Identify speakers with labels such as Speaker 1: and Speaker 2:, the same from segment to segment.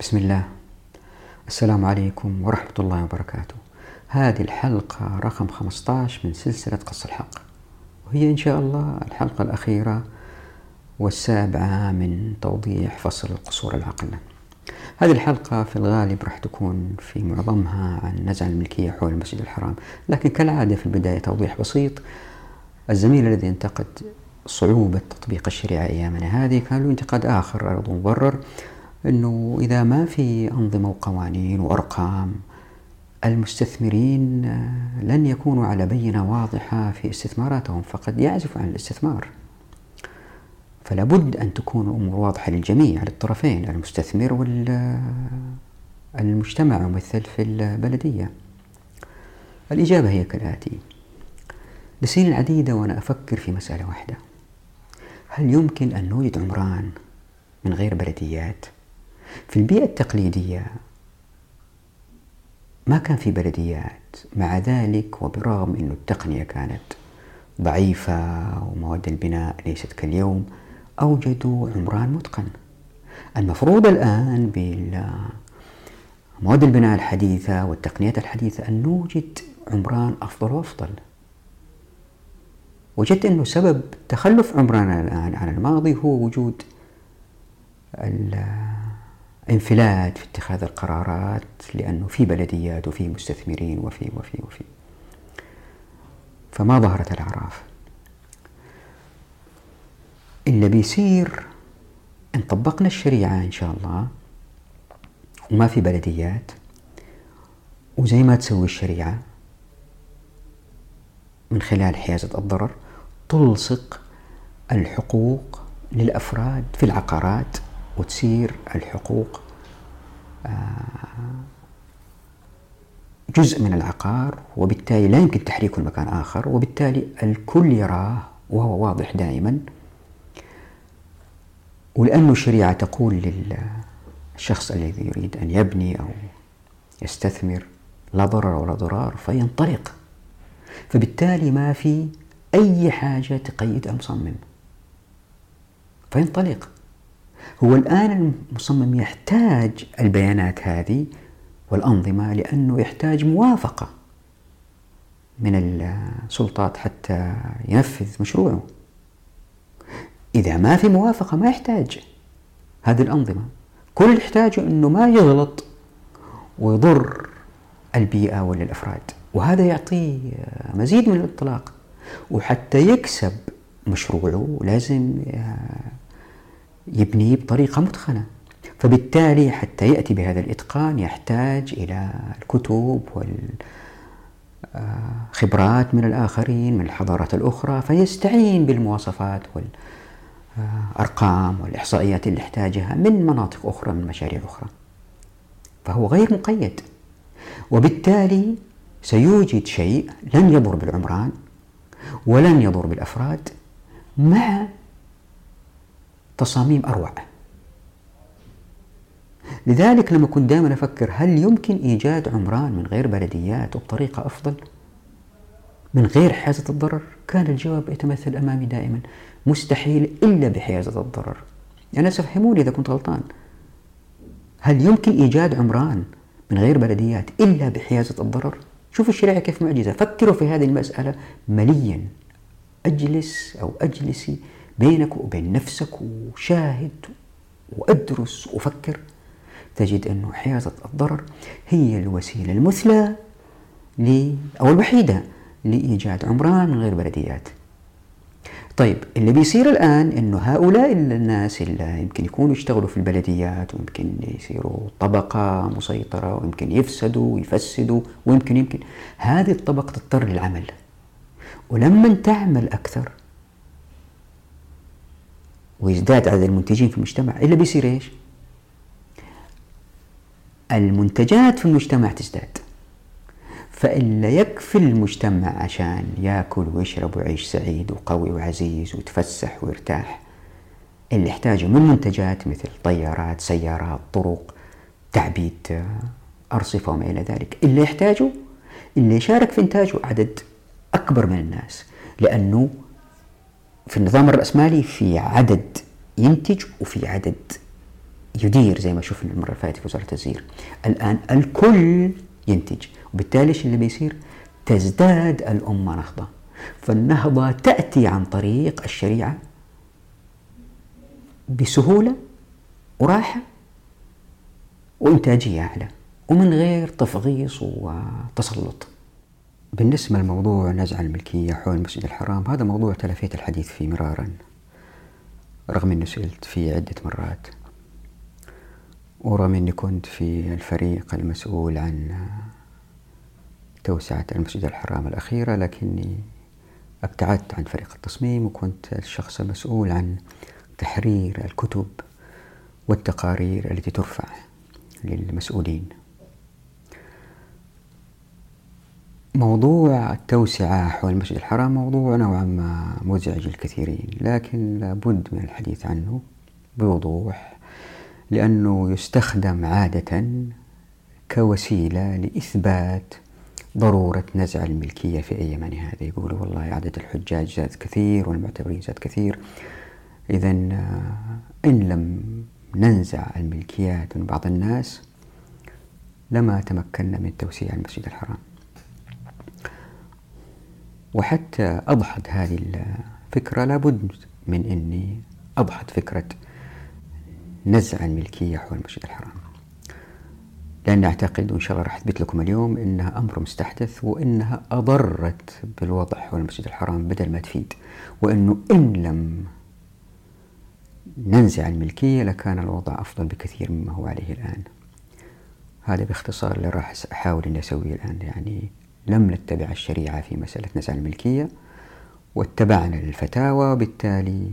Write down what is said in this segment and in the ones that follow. Speaker 1: بسم الله السلام عليكم ورحمة الله وبركاته هذه الحلقة رقم 15 من سلسلة قص الحق وهي إن شاء الله الحلقة الأخيرة والسابعة من توضيح فصل قصور العقل هذه الحلقة في الغالب راح تكون في معظمها عن نزع الملكية حول المسجد الحرام لكن كالعادة في البداية توضيح بسيط الزميل الذي انتقد صعوبة تطبيق الشريعة أيامنا هذه كان له انتقاد آخر أيضا مبرر أنه إذا ما في أنظمة وقوانين وأرقام المستثمرين آه، لن يكونوا على بينة واضحة في استثماراتهم فقد يعزفوا عن الاستثمار فلابد أن تكون الأمور واضحة للجميع للطرفين المستثمر والمجتمع آه، ممثل في البلدية الإجابة هي كالآتي لسنين عديدة وأنا أفكر في مسألة واحدة هل يمكن أن نوجد عمران من غير بلديات؟ في البيئة التقليدية ما كان في بلديات مع ذلك وبرغم أن التقنية كانت ضعيفة ومواد البناء ليست كاليوم أوجدوا عمران متقن المفروض الآن بالمواد البناء الحديثة والتقنيات الحديثة أن نوجد عمران أفضل وأفضل وجدت أنه سبب تخلف عمران الآن عن الماضي هو وجود انفلات في اتخاذ القرارات لأنه في بلديات وفي مستثمرين وفي وفي وفي فما ظهرت الأعراف اللي بيصير إن طبقنا الشريعة إن شاء الله وما في بلديات وزي ما تسوي الشريعة من خلال حيازة الضرر تلصق الحقوق للأفراد في العقارات وتصير الحقوق آه، جزء من العقار وبالتالي لا يمكن تحريكه لمكان آخر وبالتالي الكل يراه وهو واضح دائما ولأنه الشريعة تقول للشخص الذي يريد أن يبني أو يستثمر لا ضرر ولا ضرار فينطلق فبالتالي ما في أي حاجة تقيد المصمم فينطلق هو الآن المصمم يحتاج البيانات هذه والأنظمة لأنه يحتاج موافقة من السلطات حتى ينفذ مشروعه إذا ما في موافقة ما يحتاج هذه الأنظمة كل يحتاجه أنه ما يغلط ويضر البيئة ولا الأفراد وهذا يعطيه مزيد من الانطلاق وحتى يكسب مشروعه لازم يبنيه بطريقة متقنة فبالتالي حتى يأتي بهذا الإتقان يحتاج إلى الكتب والخبرات آه، من الآخرين من الحضارات الأخرى فيستعين بالمواصفات والأرقام آه، والإحصائيات اللي يحتاجها من مناطق أخرى من مشاريع أخرى فهو غير مقيد وبالتالي سيوجد شيء لن يضر بالعمران ولن يضر بالأفراد مع تصاميم أروع لذلك لما كنت دائما أفكر هل يمكن إيجاد عمران من غير بلديات وبطريقة أفضل من غير حيازة الضرر كان الجواب يتمثل أمامي دائما مستحيل إلا بحيازة الضرر يعني سفهموني إذا كنت غلطان هل يمكن إيجاد عمران من غير بلديات إلا بحيازة الضرر شوف الشريعة كيف معجزة فكروا في هذه المسألة مليا أجلس أو أجلسي بينك وبين نفسك وشاهد وأدرس وفكر تجد أن حيازة الضرر هي الوسيلة المثلى أو الوحيدة لإيجاد عمران من غير بلديات طيب اللي بيصير الآن أنه هؤلاء الناس اللي يمكن يكونوا يشتغلوا في البلديات ويمكن يصيروا طبقة مسيطرة ويمكن يفسدوا ويفسدوا ويمكن يمكن هذه الطبقة تضطر للعمل ولما تعمل أكثر ويزداد عدد المنتجين في المجتمع إلا بيصير إيش المنتجات في المجتمع تزداد فإلا يكفي المجتمع عشان ياكل ويشرب ويعيش سعيد وقوي وعزيز ويتفسح ويرتاح اللي يحتاجه من منتجات مثل طيارات سيارات طرق تعبيد آه، أرصفة وما إلى ذلك اللي يحتاجه اللي يشارك في إنتاجه عدد أكبر من الناس لأنه في النظام الرأسمالي في عدد ينتج وفي عدد يدير زي ما شفنا المرة اللي فاتت في وزارة التسدير الآن الكل ينتج وبالتالي ايش اللي بيصير تزداد الأمة نهضة فالنهضة تأتي عن طريق الشريعة بسهولة وراحة وإنتاجية أعلى ومن غير تفغيص وتسلط بالنسبة لموضوع نزع الملكية حول المسجد الحرام هذا موضوع تلفيت الحديث فيه مرارا رغم أني سئلت فيه عدة مرات ورغم أني كنت في الفريق المسؤول عن توسعة المسجد الحرام الأخيرة لكني ابتعدت عن فريق التصميم وكنت الشخص المسؤول عن تحرير الكتب والتقارير التي ترفع للمسؤولين موضوع التوسعة حول المسجد الحرام موضوع نوعا ما مزعج الكثيرين لكن لابد من الحديث عنه بوضوح لأنه يستخدم عادة كوسيلة لإثبات ضرورة نزع الملكية في أي من هذا يقولوا والله عدد الحجاج زاد كثير والمعتبرين زاد كثير إذا آه، إن لم ننزع الملكيات من بعض الناس لما تمكنا من توسيع المسجد الحرام وحتى أضحد هذه الفكرة لابد من أني أضحد فكرة نزع الملكية حول المسجد الحرام لأن أعتقد وإن شاء الله راح أثبت لكم اليوم أنها أمر مستحدث وأنها أضرت بالوضع حول المسجد الحرام بدل ما تفيد وأنه إن لم ننزع الملكية لكان الوضع أفضل بكثير مما هو عليه الآن هذا باختصار اللي راح أحاول أني أسويه الآن يعني لم نتبع الشريعة في مسألة نزع الملكية واتبعنا الفتاوى وبالتالي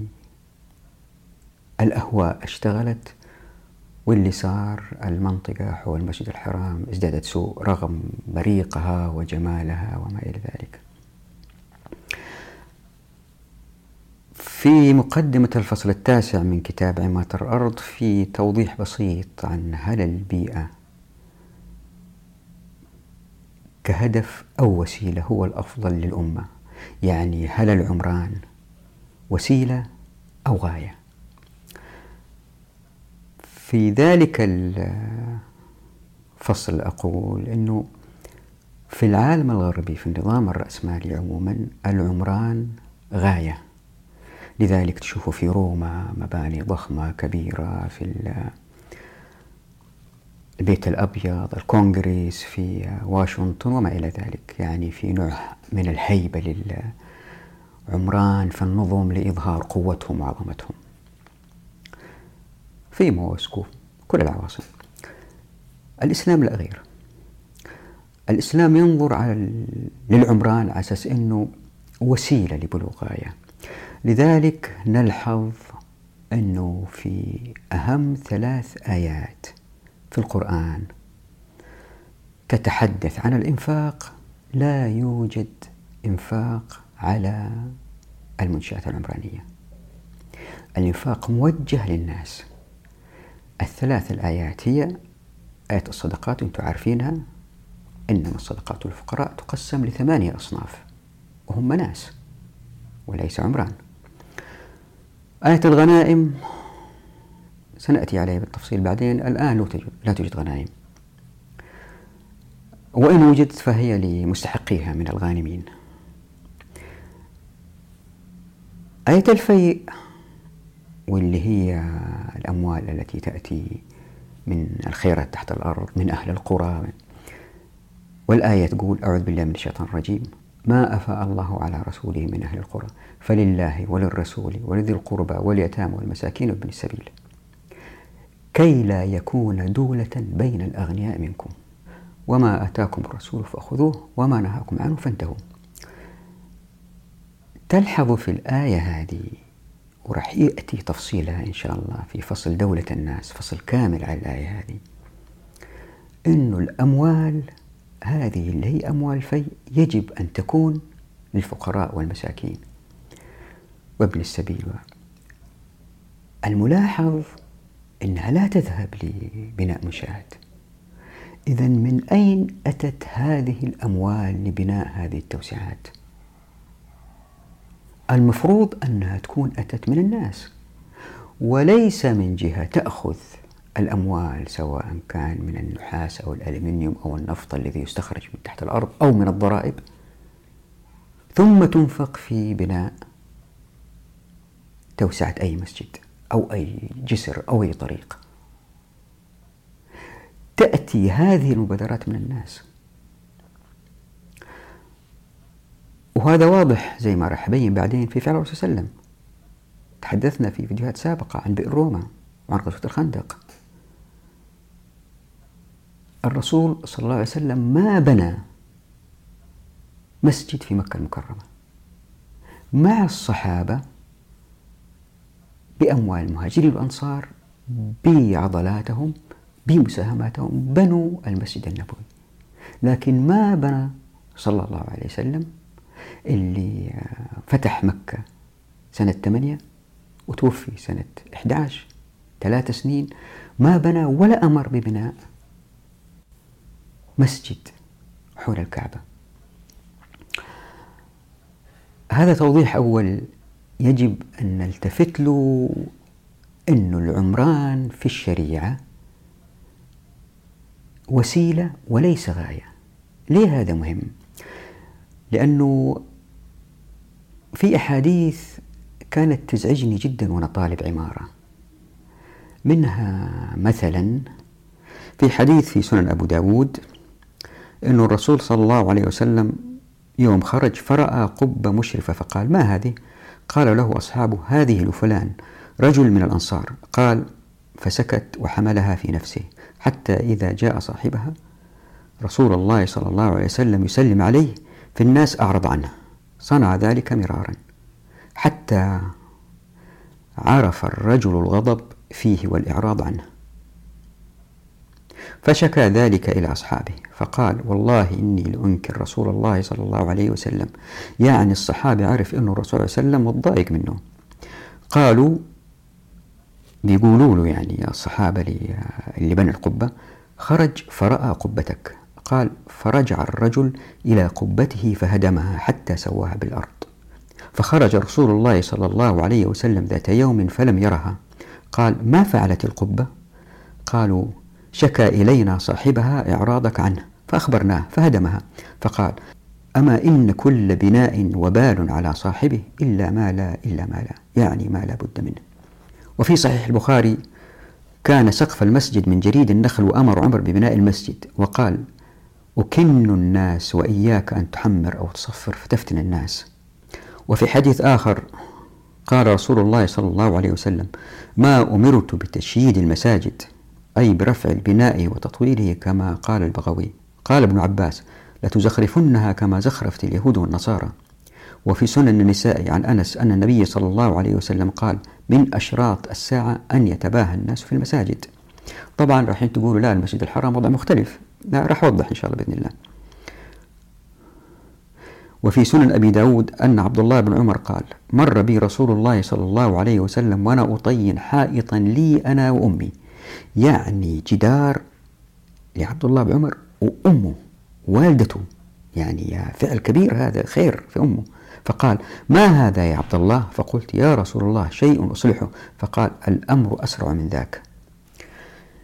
Speaker 1: الأهواء اشتغلت واللي صار المنطقة حول المسجد الحرام ازدادت سوء رغم بريقها وجمالها وما إلى ذلك في مقدمة الفصل التاسع من كتاب عمارة الأرض في توضيح بسيط عن هل البيئة كهدف أو وسيلة هو الأفضل للأمة يعني هل العمران وسيلة أو غاية في ذلك الفصل أقول أنه في العالم الغربي في النظام الرأسمالي عموما العمران غاية لذلك تشوفوا في روما مباني ضخمة كبيرة في البيت الأبيض الكونغرس في واشنطن وما إلى ذلك يعني في نوع من الهيبة للعمران في النظم لإظهار قوتهم وعظمتهم في موسكو كل العواصم الإسلام لا غير الإسلام ينظر على للعمران على أساس أنه وسيلة لبلوغ غاية لذلك نلحظ أنه في أهم ثلاث آيات في القرآن تتحدث عن الإنفاق لا يوجد إنفاق على المنشآت العمرانية الإنفاق موجه للناس الثلاث الآيات هي آية الصدقات أنتم عارفينها إنما الصدقات الفقراء تقسم لثمانية أصناف وهم ناس وليس عمران آية الغنائم سنأتي عليه بالتفصيل بعدين الآن توجد لا توجد غنائم وإن وجدت فهي لمستحقيها من الغانمين آية الفيء واللي هي الأموال التي تأتي من الخيرات تحت الأرض من أهل القرى والآية تقول أعوذ بالله من الشيطان الرجيم ما أفاء الله على رسوله من أهل القرى فلله وللرسول ولذي القربى واليتامى والمساكين وابن السبيل كي لا يكون دولة بين الأغنياء منكم وما آتاكم الرسول فخذوه وما نهاكم عنه فانتهوا تلحظ في الآية هذه ورح يأتي تفصيلها إن شاء الله في فصل دولة الناس فصل كامل على الآية هذه أن الأموال هذه اللي هي أموال الفيء يجب أن تكون للفقراء والمساكين وابن السبيل الملاحظ انها لا تذهب لبناء منشات. اذا من اين اتت هذه الاموال لبناء هذه التوسعات؟ المفروض انها تكون اتت من الناس وليس من جهه تاخذ الأموال سواء كان من النحاس أو الألمنيوم أو النفط الذي يستخرج من تحت الأرض أو من الضرائب ثم تنفق في بناء توسعة أي مسجد أو أي جسر أو أي طريق تأتي هذه المبادرات من الناس وهذا واضح زي ما راح أبين بعدين في فعل الرسول صلى الله عليه وسلم تحدثنا في فيديوهات سابقة عن بئر روما وعن غزوة الخندق الرسول صلى الله عليه وسلم ما بنى مسجد في مكة المكرمة مع الصحابة بأموال المهاجرين والأنصار بعضلاتهم بمساهماتهم بنوا المسجد النبوي لكن ما بنى صلى الله عليه وسلم اللي آه، فتح مكة سنة 8 وتوفي سنة 11 ثلاث سنين ما بنى ولا أمر ببناء مسجد حول الكعبة هذا توضيح أول يجب أن نلتفت له أن العمران في الشريعة وسيلة وليس غاية ليه هذا مهم؟ لأنه في أحاديث كانت تزعجني جدا وأنا طالب عمارة منها مثلا في حديث في سنن أبو داود أن الرسول صلى الله عليه وسلم يوم خرج فرأى قبة مشرفة فقال ما هذه؟ قال له أصحابه هذه لفلان رجل من الأنصار قال فسكت وحملها في نفسه حتى إذا جاء صاحبها رسول الله صلى الله عليه وسلم يسلم عليه في الناس أعرض عنه صنع ذلك مرارا حتى عرف الرجل الغضب فيه والإعراض عنه فشكى ذلك إلى أصحابه فقال والله إني لأنكر رسول الله صلى الله عليه وسلم يعني الصحابي عرف أنه الرسول صلى الله عليه وسلم متضايق منه قالوا بيقولوا له يعني الصحابة اللي بنى القبة خرج فرأى قبتك قال فرجع الرجل إلى قبته فهدمها حتى سواها بالأرض فخرج رسول الله صلى الله عليه وسلم ذات يوم فلم يرها قال ما فعلت القبة؟ قالوا شكى إلينا صاحبها إعراضك عنه فأخبرناه فهدمها فقال أما إن كل بناء وبال على صاحبه إلا ما لا إلا ما لا يعني ما لا بد منه وفي صحيح البخاري كان سقف المسجد من جريد النخل وأمر عمر ببناء المسجد وقال أكن الناس وإياك أن تحمر أو تصفر فتفتن الناس وفي حديث آخر قال رسول الله صلى الله عليه وسلم ما أمرت بتشييد المساجد أي برفع البناء وتطويره كما قال البغوي قال ابن عباس لتزخرفنها كما زخرفت اليهود والنصارى وفي سنن النساء عن أنس أن النبي صلى الله عليه وسلم قال من أشراط الساعة أن يتباهى الناس في المساجد طبعا راح تقولوا لا المسجد الحرام وضع مختلف لا راح أوضح إن شاء الله بإذن الله وفي سنن أبي داود أن عبد الله بن عمر قال مر بي رسول الله صلى الله عليه وسلم وأنا أطين حائطا لي أنا وأمي يعني جدار لعبد الله عمر وأمه والدته يعني يا فعل كبير هذا خير في أمه فقال ما هذا يا عبد الله فقلت يا رسول الله شيء أصلحه فقال الأمر أسرع من ذاك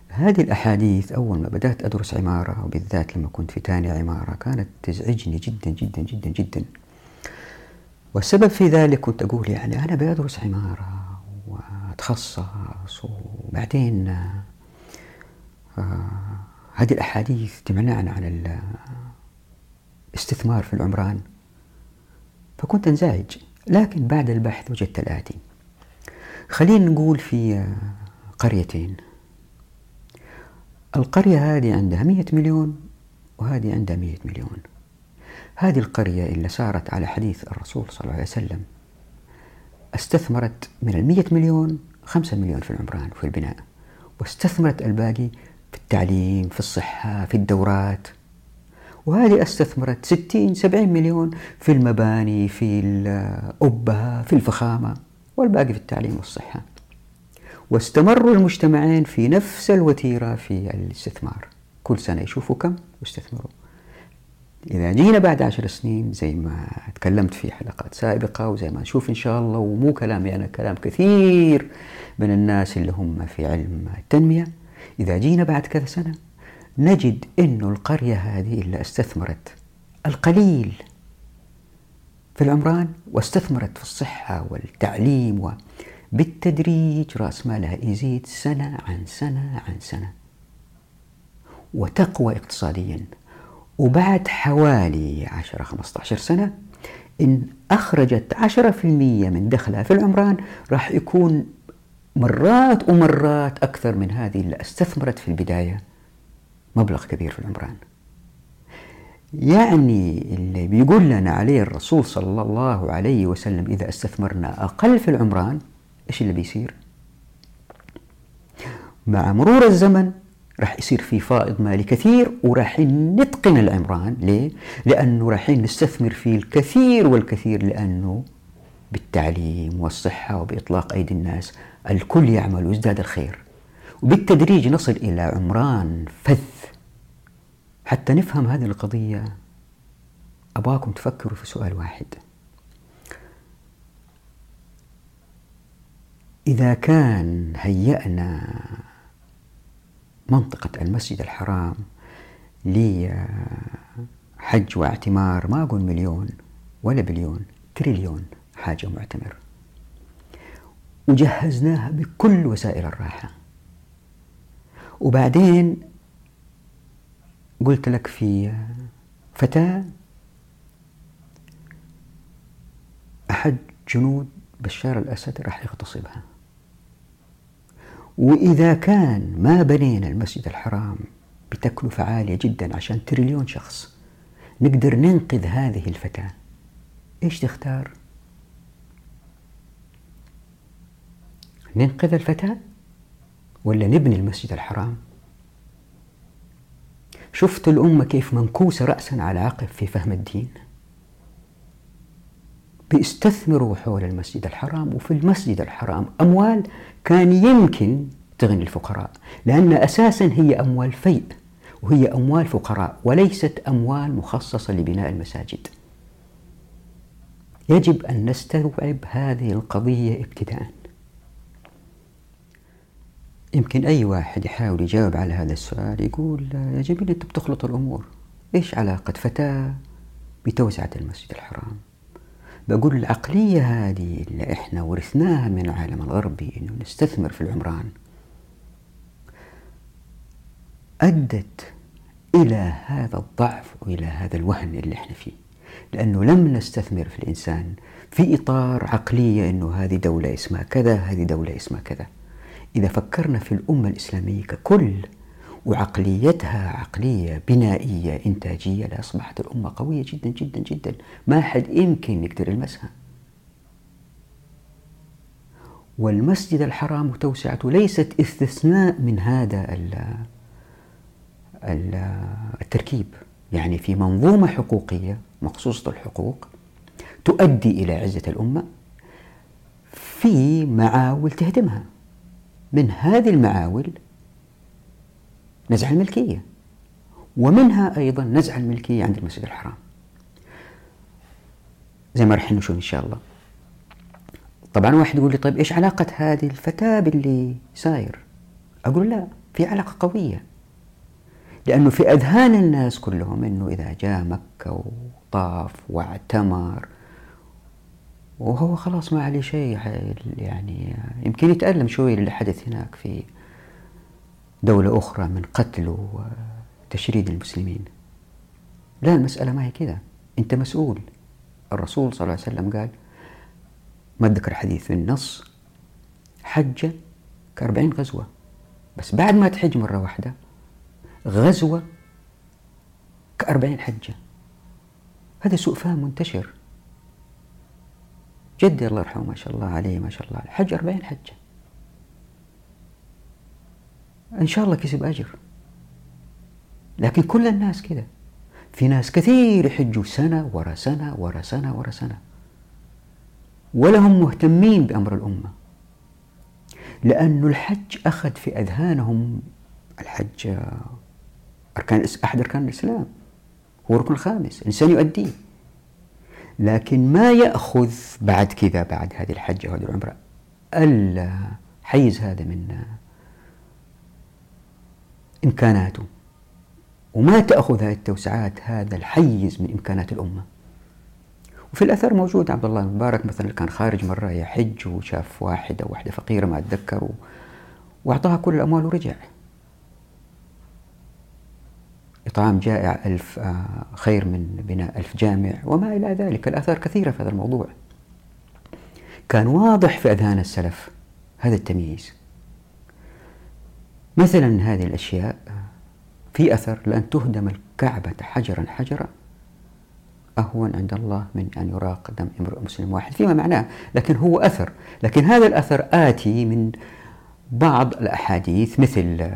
Speaker 1: هذه الأحاديث أول ما بدأت أدرس عمارة وبالذات لما كنت في ثاني عمارة كانت تزعجني جدا جدا جدا جدا والسبب في ذلك كنت أقول يعني أنا بدرس عمارة وأتخصص بعدين آه، آه، هذه الأحاديث تمنعنا عن الاستثمار في العمران فكنت انزعج لكن بعد البحث وجدت الآتي خلينا نقول في آه، قريتين القرية هذه عندها مية مليون وهذه عندها مية مليون هذه القرية اللي سارت على حديث الرسول صلى الله عليه وسلم استثمرت من المية مليون خمسة مليون في العمران في البناء واستثمرت الباقي في التعليم في الصحة في الدورات وهذه استثمرت 60 70 مليون في المباني في الأبة في الفخامة والباقي في التعليم والصحة واستمروا المجتمعين في نفس الوتيرة في الاستثمار كل سنة يشوفوا كم واستثمروا إذا جينا بعد عشر سنين زي ما تكلمت في حلقات سابقة وزي ما نشوف إن شاء الله ومو كلامي أنا كلام كثير من الناس اللي هم في علم التنمية إذا جينا بعد كذا سنة نجد أنه القرية هذه اللي استثمرت القليل في العمران واستثمرت في الصحة والتعليم وبالتدريج رأس مالها يزيد سنة عن سنة عن سنة وتقوى اقتصادياً وبعد حوالي 10-15 سنة إن أخرجت 10% من دخلها في العمران راح يكون مرات ومرات أكثر من هذه اللي استثمرت في البداية مبلغ كبير في العمران يعني اللي بيقول لنا عليه الرسول صلى الله عليه وسلم إذا استثمرنا أقل في العمران إيش اللي بيصير؟ مع مرور الزمن راح يصير في فائض مالي كثير وراح نتقن العمران ليه؟ لأنه راح نستثمر فيه الكثير والكثير لأنه بالتعليم والصحة وبإطلاق أيدي الناس الكل يعمل ويزداد الخير وبالتدريج نصل إلى عمران فذ حتى نفهم هذه القضية أباكم تفكروا في سؤال واحد إذا كان هيأنا منطقة المسجد الحرام لحج واعتمار ما أقول مليون ولا بليون تريليون حاجة معتمر وجهزناها بكل وسائل الراحة وبعدين قلت لك في فتاة أحد جنود بشار الأسد راح يغتصبها وإذا كان ما بنينا المسجد الحرام بتكلفة عالية جدا عشان تريليون شخص نقدر ننقذ هذه الفتاة إيش تختار؟ ننقذ الفتاة ولا نبني المسجد الحرام؟ شفت الأمة كيف منكوسة رأسا على عقب في فهم الدين؟ بيستثمروا حول المسجد الحرام وفي المسجد الحرام أموال كان يمكن تغني الفقراء لأن أساسا هي أموال فيء وهي أموال فقراء وليست أموال مخصصة لبناء المساجد يجب أن نستوعب هذه القضية ابتداء يمكن أي واحد يحاول يجاوب على هذا السؤال يقول يا جميل أنت بتخلط الأمور إيش علاقة فتاة بتوسعة المسجد الحرام بقول العقلية هذه اللي احنا ورثناها من العالم الغربي انه نستثمر في العمران أدت إلى هذا الضعف وإلى هذا الوهن اللي احنا فيه لأنه لم نستثمر في الإنسان في إطار عقلية أنه هذه دولة اسمها كذا هذه دولة اسمها كذا إذا فكرنا في الأمة الإسلامية ككل وعقليتها عقلية بنائية إنتاجية لأصبحت الأمة قوية جدا جدا جدا ما حد يمكن يقدر يلمسها والمسجد الحرام وتوسعته ليست استثناء من هذا التركيب يعني في منظومة حقوقية مقصوصة الحقوق تؤدي إلى عزة الأمة في معاول تهدمها من هذه المعاول نزع الملكية ومنها أيضا نزع الملكية عند المسجد الحرام زي ما راح نشوف إن شاء الله طبعا واحد يقول لي طيب إيش علاقة هذه الفتاة باللي ساير أقول لا في علاقة قوية لأنه في أذهان الناس كلهم أنه إذا جاء مكة وطاف واعتمر وهو خلاص ما عليه شيء يعني يمكن يتألم شوي اللي حدث هناك في دولة أخرى من قتل وتشريد المسلمين لا المسألة ما هي كذا أنت مسؤول الرسول صلى الله عليه وسلم قال ما ذكر حديث في النص حجة كأربعين غزوة بس بعد ما تحج مرة واحدة غزوة كأربعين حجة هذا سوء فهم منتشر جدي الله يرحمه ما شاء الله عليه ما شاء الله الحج أربعين حجة إن شاء الله كسب أجر لكن كل الناس كده في ناس كثير يحجوا سنة ورا سنة ورا سنة ورا سنة ولا هم مهتمين بأمر الأمة لأن الحج أخذ في أذهانهم الحج أركان أحد أركان الإسلام هو الركن الخامس الإنسان يؤديه لكن ما يأخذ بعد كذا بعد هذه الحجة وهذه العمرة الا حيز هذا من إمكاناته وما تأخذ هذه التوسعات هذا الحيز من إمكانات الأمة وفي الأثر موجود عبد الله المبارك مثلا كان خارج مرة يحج وشاف واحدة واحدة فقيرة ما أتذكر وأعطاها كل الأموال ورجع إطعام جائع ألف آه، خير من بناء ألف جامع وما إلى ذلك الآثار كثيرة في هذا الموضوع كان واضح في أذهان السلف هذا التمييز مثلا هذه الأشياء في أثر لأن تهدم الكعبة حجرا حجرا أهون عند الله من أن يراق دم امرئ مسلم واحد فيما معناه لكن هو أثر لكن هذا الأثر آتي من بعض الأحاديث مثل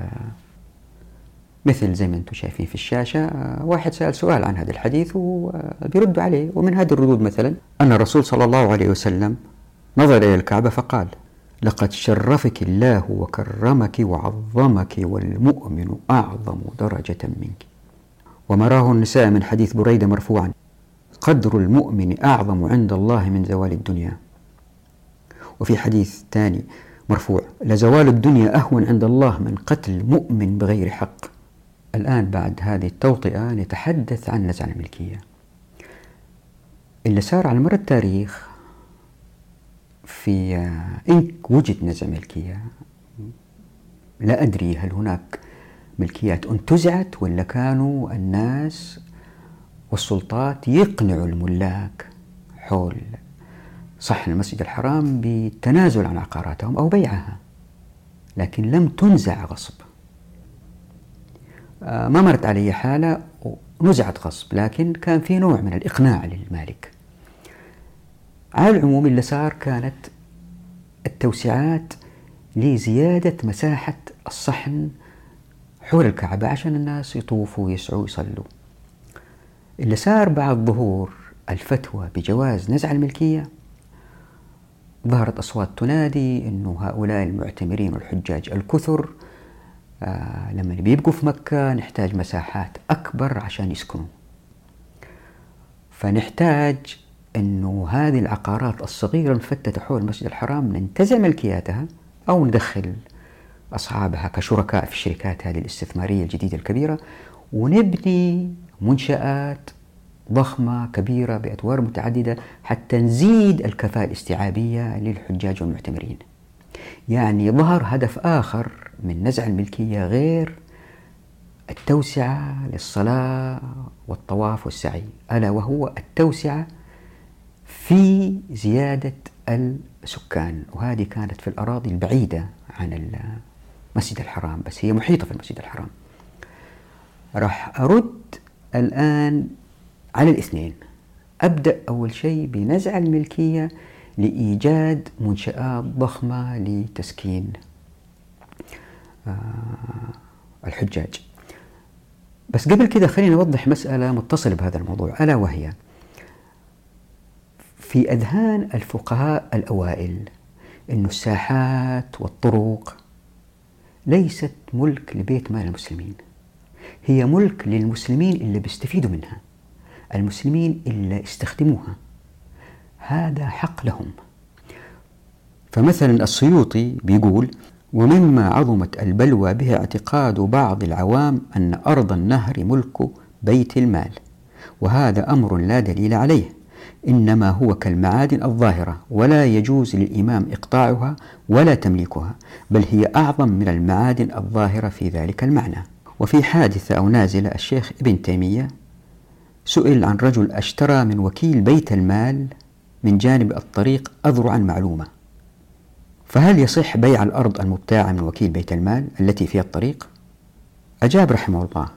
Speaker 1: مثل زي ما أنتم شايفين في الشاشة واحد سأل سؤال عن هذا الحديث وبيرد عليه ومن هذه الردود مثلا أن الرسول صلى الله عليه وسلم نظر إلى الكعبة فقال لقد شرفك الله وكرمك وعظمك والمؤمن أعظم درجة منك وما راه النساء من حديث بريدة مرفوعا قدر المؤمن أعظم عند الله من زوال الدنيا وفي حديث ثاني مرفوع لزوال الدنيا أهون عند الله من قتل مؤمن بغير حق الآن بعد هذه التوطئة نتحدث عن نزع الملكية اللي صار على مر التاريخ في آه، إن وجد نزع ملكية لا أدري هل هناك ملكيات انتزعت ولا كانوا الناس والسلطات يقنعوا الملاك حول صحن المسجد الحرام بالتنازل عن عقاراتهم أو بيعها لكن لم تنزع غصب آه، ما مرت علي حالة نزعت غصب لكن كان في نوع من الإقناع للمالك على العموم اللي صار كانت التوسعات لزيادة مساحة الصحن حول الكعبة عشان الناس يطوفوا ويسعوا ويصلوا اللي صار بعد ظهور الفتوى بجواز نزع الملكية ظهرت أصوات تنادي أنه هؤلاء المعتمرين والحجاج الكثر آه لما بيبقوا في مكة نحتاج مساحات أكبر عشان يسكنوا فنحتاج أنه هذه العقارات الصغيرة المفتتة حول المسجد الحرام ننتزع ملكياتها أو ندخل أصحابها كشركاء في الشركات هذه الاستثمارية الجديدة الكبيرة ونبني منشآت ضخمة كبيرة بأدوار متعددة حتى نزيد الكفاءة الاستيعابية للحجاج والمعتمرين يعني ظهر هدف آخر من نزع الملكية غير التوسعة للصلاة والطواف والسعي ألا وهو التوسعة في زيادة السكان وهذه كانت في الأراضي البعيدة عن المسجد الحرام بس هي محيطة في المسجد الحرام راح أرد الآن على الاثنين أبدأ أول شيء بنزع الملكية لإيجاد منشآت ضخمة لتسكين آه، الحجاج بس قبل كده خليني أوضح مسألة متصلة بهذا الموضوع ألا وهي في أذهان الفقهاء الأوائل أن الساحات والطرق ليست ملك لبيت مال المسلمين هي ملك للمسلمين اللي بيستفيدوا منها المسلمين اللي استخدموها هذا حق لهم فمثلا السيوطي بيقول ومما عظمت البلوى بها اعتقاد بعض العوام أن أرض النهر ملك بيت المال وهذا أمر لا دليل عليه إنما هو كالمعادن الظاهرة ولا يجوز للإمام إقطاعها ولا تمليكها بل هي أعظم من المعادن الظاهرة في ذلك المعنى وفي حادثة أو نازلة الشيخ ابن تيمية سئل عن رجل اشترى من وكيل بيت المال من جانب الطريق أذرعا معلومة فهل يصح بيع الأرض المبتاعة من وكيل بيت المال التي فيها الطريق؟ أجاب رحمه الله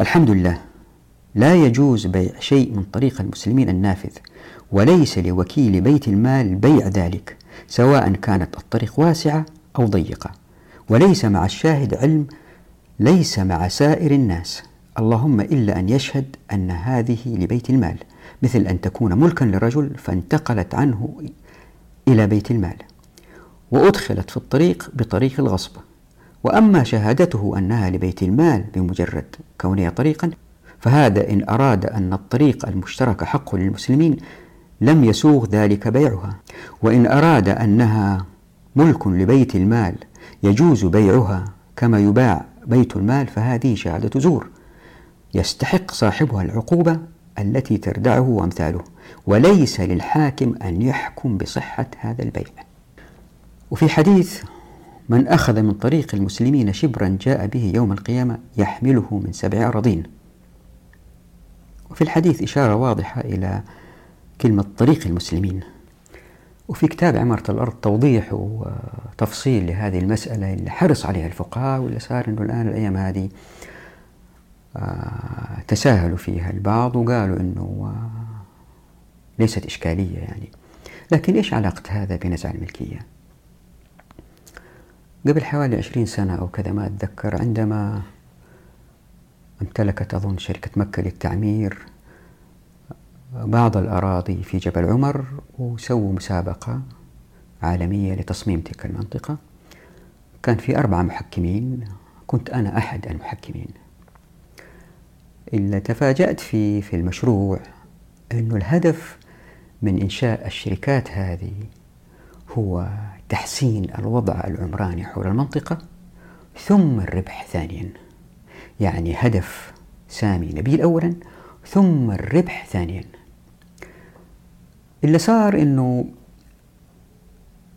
Speaker 1: الحمد لله لا يجوز بيع شيء من طريق المسلمين النافذ وليس لوكيل بيت المال بيع ذلك سواء كانت الطريق واسعة أو ضيقة وليس مع الشاهد علم ليس مع سائر الناس اللهم إلا أن يشهد أن هذه لبيت المال مثل أن تكون ملكا لرجل فانتقلت عنه إلى بيت المال وأدخلت في الطريق بطريق الغصب وأما شهادته أنها لبيت المال بمجرد كونها طريقا فهذا إن أراد أن الطريق المشترك حق للمسلمين لم يسوغ ذلك بيعها وإن أراد أنها ملك لبيت المال يجوز بيعها كما يباع بيت المال فهذه شهادة زور يستحق صاحبها العقوبة التي تردعه وأمثاله وليس للحاكم أن يحكم بصحة هذا البيع وفي حديث من أخذ من طريق المسلمين شبرا جاء به يوم القيامة يحمله من سبع أراضين وفي الحديث إشارة واضحة إلى كلمة طريق المسلمين وفي كتاب عمارة الأرض توضيح وتفصيل لهذه المسألة اللي حرص عليها الفقهاء واللي صار أنه الآن الأيام هذه آه، تساهلوا فيها البعض وقالوا أنه آه، ليست إشكالية يعني لكن إيش علاقة هذا بنزع الملكية؟ قبل حوالي عشرين سنة أو كذا ما أتذكر عندما امتلكت أظن شركة مكة للتعمير بعض الأراضي في جبل عمر وسووا مسابقة عالمية لتصميم تلك المنطقة كان في أربعة محكمين كنت أنا أحد المحكمين اللي تفاجأت فيه في المشروع أنه الهدف من إنشاء الشركات هذه هو تحسين الوضع العمراني حول المنطقة ثم الربح ثانياً يعني هدف سامي نبيل أولا ثم الربح ثانيا اللي صار أنه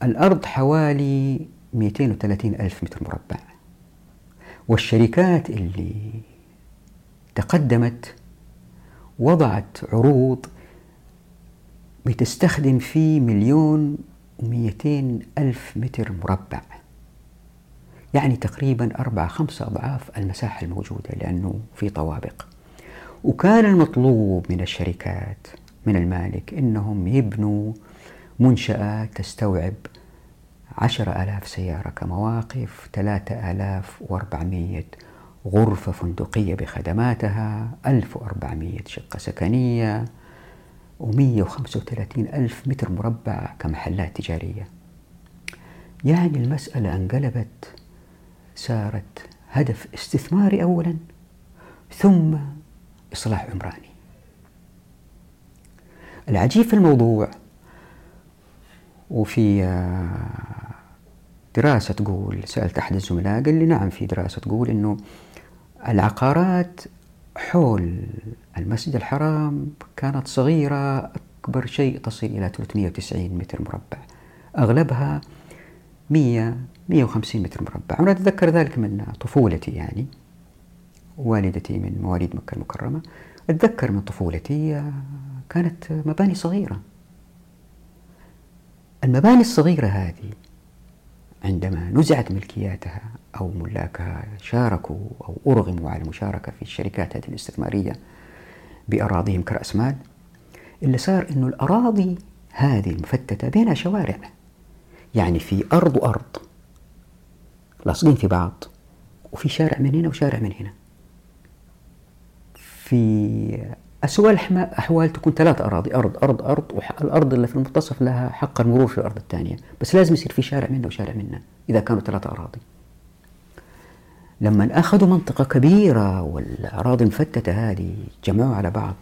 Speaker 1: الأرض حوالي 230 ألف متر مربع والشركات اللي تقدمت وضعت عروض بتستخدم في مليون ومئتين ألف متر مربع يعني تقريبا أربعة خمسة أضعاف المساحة الموجودة لأنه في طوابق وكان المطلوب من الشركات من المالك أنهم يبنوا منشأة تستوعب عشرة ألاف سيارة كمواقف ثلاثة ألاف وأربعمية غرفة فندقية بخدماتها 1400 شقة سكنية وثلاثين ألف متر مربع كمحلات تجارية يعني المسألة انقلبت صارت هدف استثماري أولا ثم إصلاح عمراني العجيب في الموضوع وفي آه، دراسة تقول سألت أحد الزملاء قال لي نعم في دراسة تقول أنه العقارات حول المسجد الحرام كانت صغيرة أكبر شيء تصل إلى 390 متر مربع أغلبها 100 150 متر مربع وأنا أتذكر ذلك من طفولتي يعني والدتي من مواليد مكة المكرمة أتذكر من طفولتي آه، كانت مباني صغيرة المباني الصغيرة هذه عندما نزعت ملكياتها أو ملاكها شاركوا أو أرغموا على المشاركة في الشركات هذه الاستثمارية بأراضيهم كرأس مال اللي صار أنه الأراضي هذه المفتتة بينها شوارع يعني في أرض وأرض لاصقين في بعض وفي شارع من هنا وشارع من هنا في أسوأ الأحوال تكون ثلاث أراضي أرض أرض أرض والأرض اللي في المنتصف لها حق المرور في الأرض الثانية بس لازم يصير في شارع منها وشارع منها إذا كانوا ثلاث أراضي لما أخذوا منطقة كبيرة والأراضي المفتتة هذه جمعوها على بعض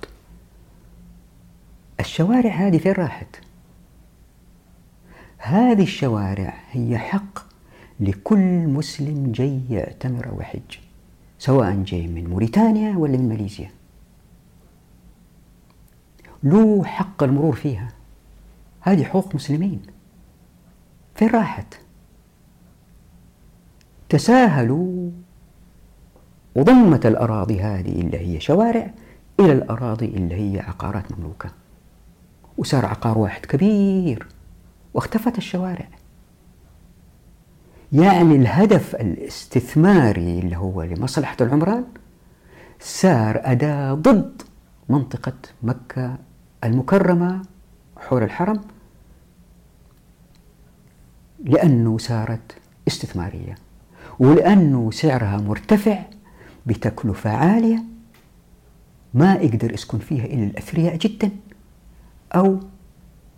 Speaker 1: الشوارع هذه فين راحت؟ هذه الشوارع هي حق لكل مسلم جاي يعتمر أو يحج سواء جاي من موريتانيا ولا من ماليزيا له حق المرور فيها هذه حقوق مسلمين فين راحت تساهلوا وضمت الأراضي هذه اللي هي شوارع إلى الأراضي اللي هي عقارات مملوكة وصار عقار واحد كبير واختفت الشوارع يعني الهدف الاستثماري اللي هو لمصلحة العمران صار أداة ضد منطقة مكة المكرمة حول الحرم لأنه صارت استثمارية ولأنه سعرها مرتفع بتكلفة عالية ما يقدر يسكن فيها إلا الأثرياء جدا أو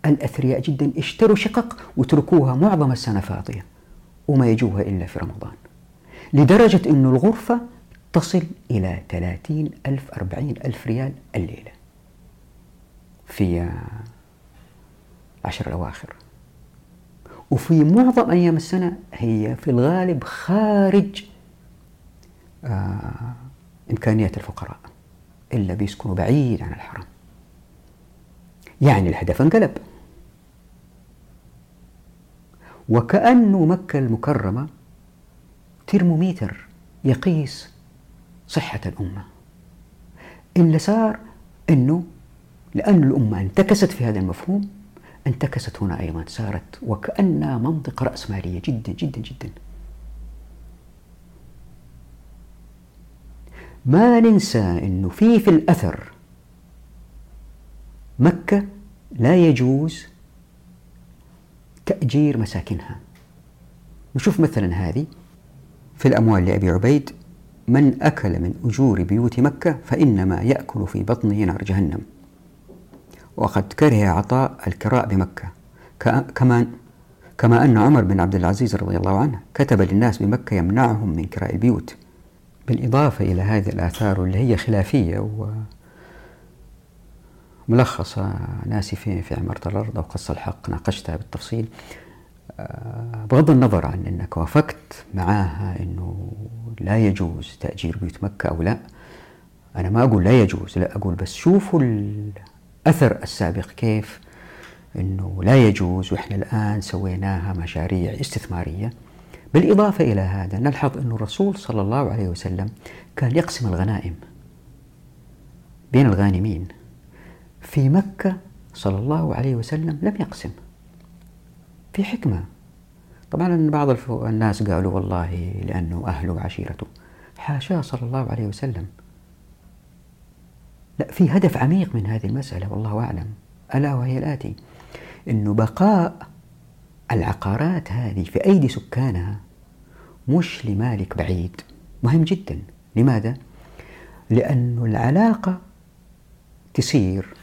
Speaker 1: الأثرياء جدا اشتروا شقق وتركوها معظم السنة فاضية وما يجوها إلا في رمضان لدرجة أن الغرفة تصل إلى 30 ألف 40 ألف ريال الليلة في عشر الأواخر وفي معظم أيام السنة هي في الغالب خارج آه، إمكانيات الفقراء إلا بيسكنوا بعيد عن الحرم يعني الهدف انقلب وكأنه مكة المكرمة ترموميتر يقيس صحة الأمة اللي صار أنه لأن الأمة انتكست في هذا المفهوم انتكست هنا أيضا صارت وكأنها منطقة رأسمالية جدا جدا جدا ما ننسى أنه في في الأثر مكة لا يجوز تأجير مساكنها نشوف مثلا هذه في الأموال لأبي عبيد من أكل من أجور بيوت مكة فإنما يأكل في بطنه نار جهنم وقد كره عطاء الكراء بمكة كمان كما أن عمر بن عبد العزيز رضي الله عنه كتب للناس بمكة يمنعهم من كراء البيوت بالإضافة إلى هذه الآثار اللي هي خلافية و ملخصة ناسفين في عمارة الأرض أو قص الحق ناقشتها بالتفصيل آه، بغض النظر عن أنك وافقت معاها أنه لا يجوز تأجير بيوت مكة أو لا أنا ما أقول لا يجوز لا أقول بس شوفوا الأثر السابق كيف أنه لا يجوز وإحنا الآن سويناها مشاريع استثمارية بالإضافة إلى هذا نلحظ أن الرسول صلى الله عليه وسلم كان يقسم الغنائم بين الغانمين في مكة صلى الله عليه وسلم لم يقسم في حكمة طبعا بعض الناس قالوا والله لأنه أهله وعشيرته حاشاه صلى الله عليه وسلم لا في هدف عميق من هذه المسألة والله أعلم ألا وهي الآتي أنه بقاء العقارات هذه في أيدي سكانها مش لمالك بعيد مهم جدا لماذا؟ لأن العلاقة تصير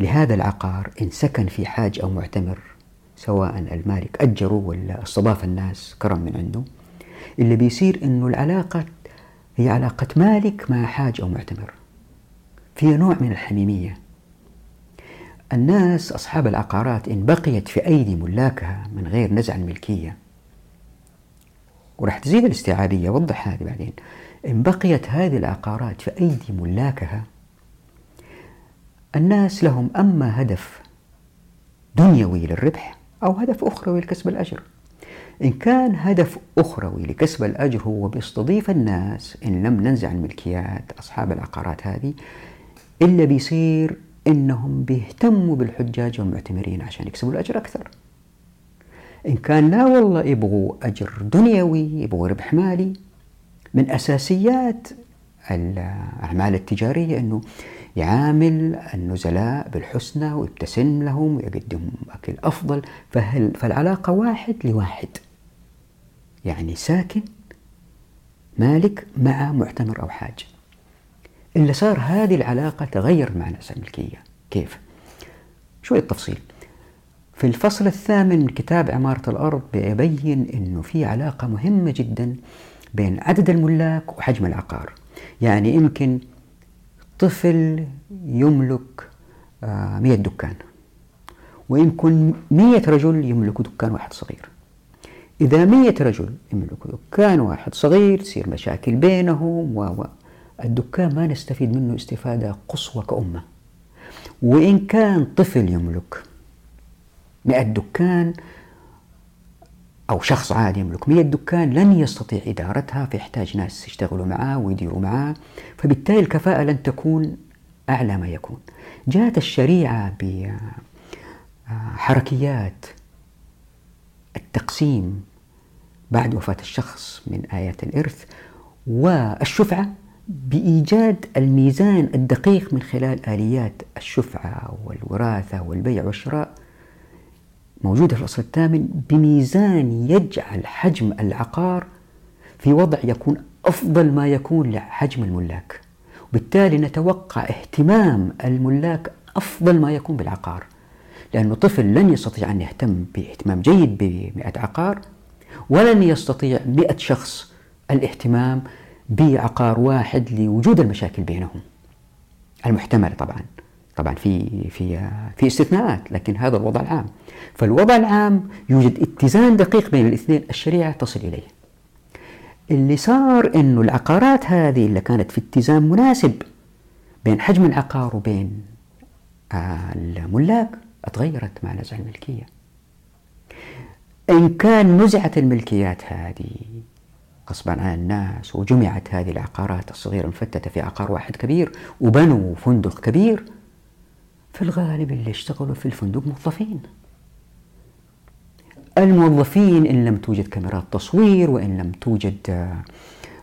Speaker 1: لهذا العقار إن سكن في حاج أو معتمر سواء المالك أجره ولا استضاف الناس كرم من عنده اللي بيصير أنه العلاقة هي علاقة مالك مع حاج أو معتمر فيها نوع من الحميمية الناس أصحاب العقارات إن بقيت في أيدي ملاكها من غير نزع الملكية ورح تزيد الاستيعابية وضح هذه بعدين إن بقيت هذه العقارات في أيدي ملاكها الناس لهم أما هدف دنيوي للربح أو هدف أخروي لكسب الأجر إن كان هدف أخروي لكسب الأجر هو بيستضيف الناس إن لم ننزع الملكيات أصحاب العقارات هذه إلا بيصير إنهم بيهتموا بالحجاج والمعتمرين عشان يكسبوا الأجر أكثر إن كان لا والله يبغوا أجر دنيوي يبغوا ربح مالي من أساسيات الأعمال التجارية أنه يعامل النزلاء بالحسنى ويبتسم لهم ويقدم أكل أفضل فهل فالعلاقة واحد لواحد يعني ساكن مالك مع معتمر أو حاج اللي صار هذه العلاقة تغير معنى الملكية كيف؟ شوية تفصيل في الفصل الثامن من كتاب عمارة الأرض بيبين أنه في علاقة مهمة جدا بين عدد الملاك وحجم العقار يعني يمكن طفل يملك 100 آه، دكان ويمكن 100 رجل يملكوا دكان واحد صغير إذا 100 رجل يملكوا دكان واحد صغير تصير مشاكل بينهم و الدكان ما نستفيد منه استفادة قصوى كأمة وإن كان طفل يملك 100 دكان أو شخص عادي يملك 100 دكان لن يستطيع إدارتها فيحتاج ناس يشتغلوا معاه ويديروا معاه فبالتالي الكفاءة لن تكون أعلى ما يكون جاءت الشريعة بحركيات آه، التقسيم بعد وفاة الشخص من آيات الإرث والشفعة بإيجاد الميزان الدقيق من خلال آليات الشفعة والوراثة والبيع والشراء موجودة في الأصل الثامن بميزان يجعل حجم العقار في وضع يكون أفضل ما يكون لحجم الملاك وبالتالي نتوقع اهتمام الملاك أفضل ما يكون بالعقار لأنه طفل لن يستطيع أن يهتم باهتمام جيد بمئة عقار ولن يستطيع مئة شخص الاهتمام بعقار واحد لوجود المشاكل بينهم المحتملة طبعاً طبعا في في في استثناءات لكن هذا الوضع العام فالوضع العام يوجد اتزان دقيق بين الاثنين الشريعه تصل اليه اللي صار انه العقارات هذه اللي كانت في اتزان مناسب بين حجم العقار وبين آه، الملاك اتغيرت مع نزع الملكيه ان كان نزعت الملكيات هذه غصبا عن الناس وجمعت هذه العقارات الصغيره المفتته في عقار واحد كبير وبنوا فندق كبير في الغالب اللي يشتغلوا في الفندق موظفين الموظفين إن لم توجد كاميرات تصوير وإن لم توجد آه،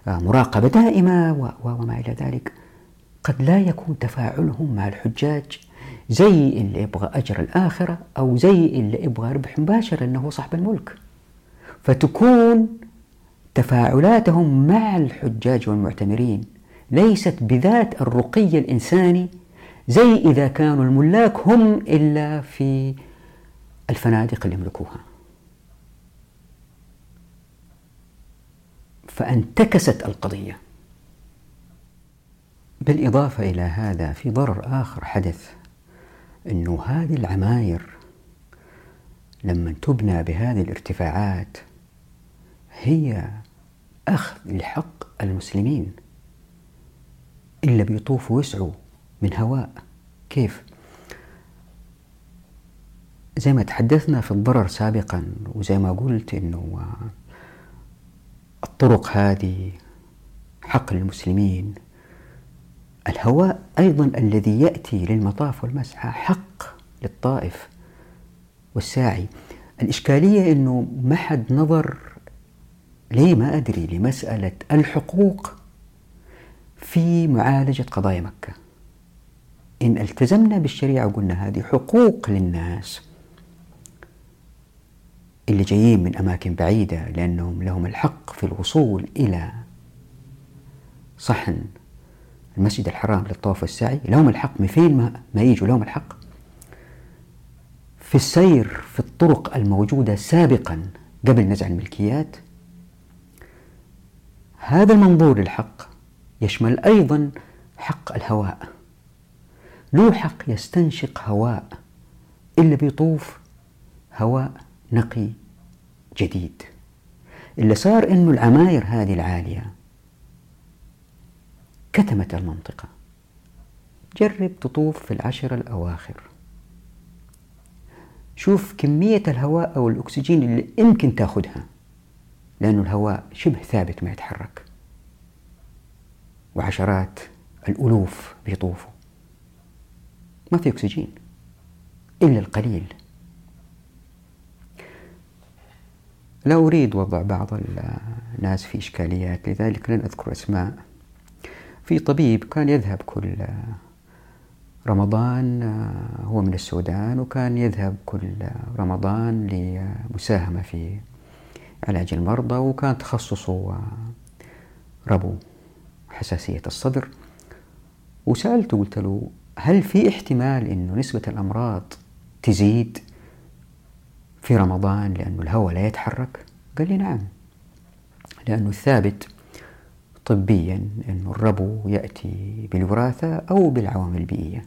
Speaker 1: آه، مراقبة دائمة وما إلى ذلك قد لا يكون تفاعلهم مع الحجاج زي اللي يبغى أجر الآخرة أو زي اللي يبغى ربح مباشر لأنه صاحب الملك فتكون تفاعلاتهم مع الحجاج والمعتمرين ليست بذات الرقي الإنساني زي إذا كانوا الملاك هم إلا في الفنادق اللي يملكوها فانتكست القضية بالإضافة إلى هذا في ضرر آخر حدث أنه هذه العماير لما تبنى بهذه الارتفاعات هي أخذ لحق المسلمين إلا بيطوفوا ويسعوا من هواء كيف؟ زي ما تحدثنا في الضرر سابقا وزي ما قلت انه الطرق هذه حق للمسلمين الهواء ايضا الذي ياتي للمطاف والمسعى حق للطائف والساعي الاشكاليه انه ما حد نظر ليه ما ادري لمساله الحقوق في معالجه قضايا مكه إن التزمنا بالشريعة وقلنا هذه حقوق للناس اللي جايين من أماكن بعيدة لأنهم لهم الحق في الوصول إلى صحن المسجد الحرام للطواف والسعي لهم الحق من فين ما, ما يجوا لهم الحق في السير في الطرق الموجودة سابقا قبل نزع الملكيات هذا المنظور للحق يشمل أيضا حق الهواء لوحق يستنشق هواء اللي بيطوف هواء نقي جديد اللي صار انه العماير هذه العاليه كتمت المنطقه جرب تطوف في العشر الاواخر شوف كميه الهواء او الاكسجين اللي يمكن تاخذها لانه الهواء شبه ثابت ما يتحرك وعشرات الالوف بيطوفوا ما في أكسجين إلا القليل لا أريد وضع بعض الناس في إشكاليات لذلك لن أذكر أسماء في طبيب كان يذهب كل رمضان آه، هو من السودان وكان يذهب كل رمضان لمساهمة في علاج المرضى وكان تخصصه ربو حساسية الصدر وسألته قلت له هل في احتمال انه نسبة الامراض تزيد في رمضان لانه الهواء لا يتحرك؟ قال لي نعم لانه الثابت طبيا انه الربو ياتي بالوراثة او بالعوامل البيئية.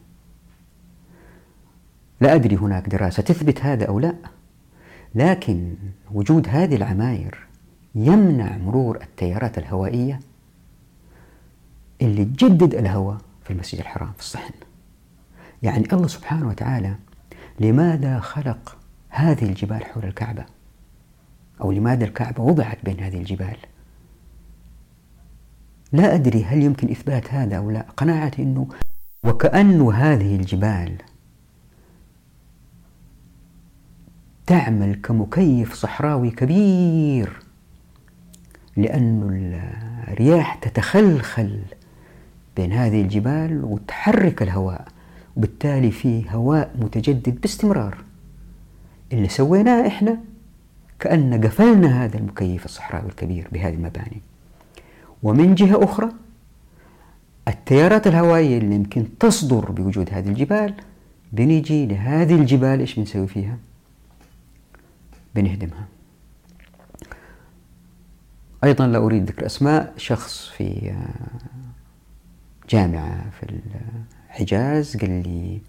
Speaker 1: لا ادري هناك دراسة تثبت هذا او لا لكن وجود هذه العماير يمنع مرور التيارات الهوائية اللي تجدد الهواء في المسجد الحرام في الصحن يعني الله سبحانه وتعالى لماذا خلق هذه الجبال حول الكعبة أو لماذا الكعبة وضعت بين هذه الجبال لا أدري هل يمكن إثبات هذا أو لا قناعتي أنه وكأن هذه الجبال تعمل كمكيف صحراوي كبير لأن الرياح تتخلخل بين هذه الجبال وتحرك الهواء وبالتالي في هواء متجدد باستمرار اللي سويناه إحنا كأن قفلنا هذا المكيف الصحراوي الكبير بهذه المباني ومن جهة أخرى التيارات الهوائية اللي يمكن تصدر بوجود هذه الجبال بنيجي لهذه الجبال إيش بنسوي فيها بنهدمها أيضا لا أريد ذكر أسماء شخص في آه، جامعة في حجاز قال لي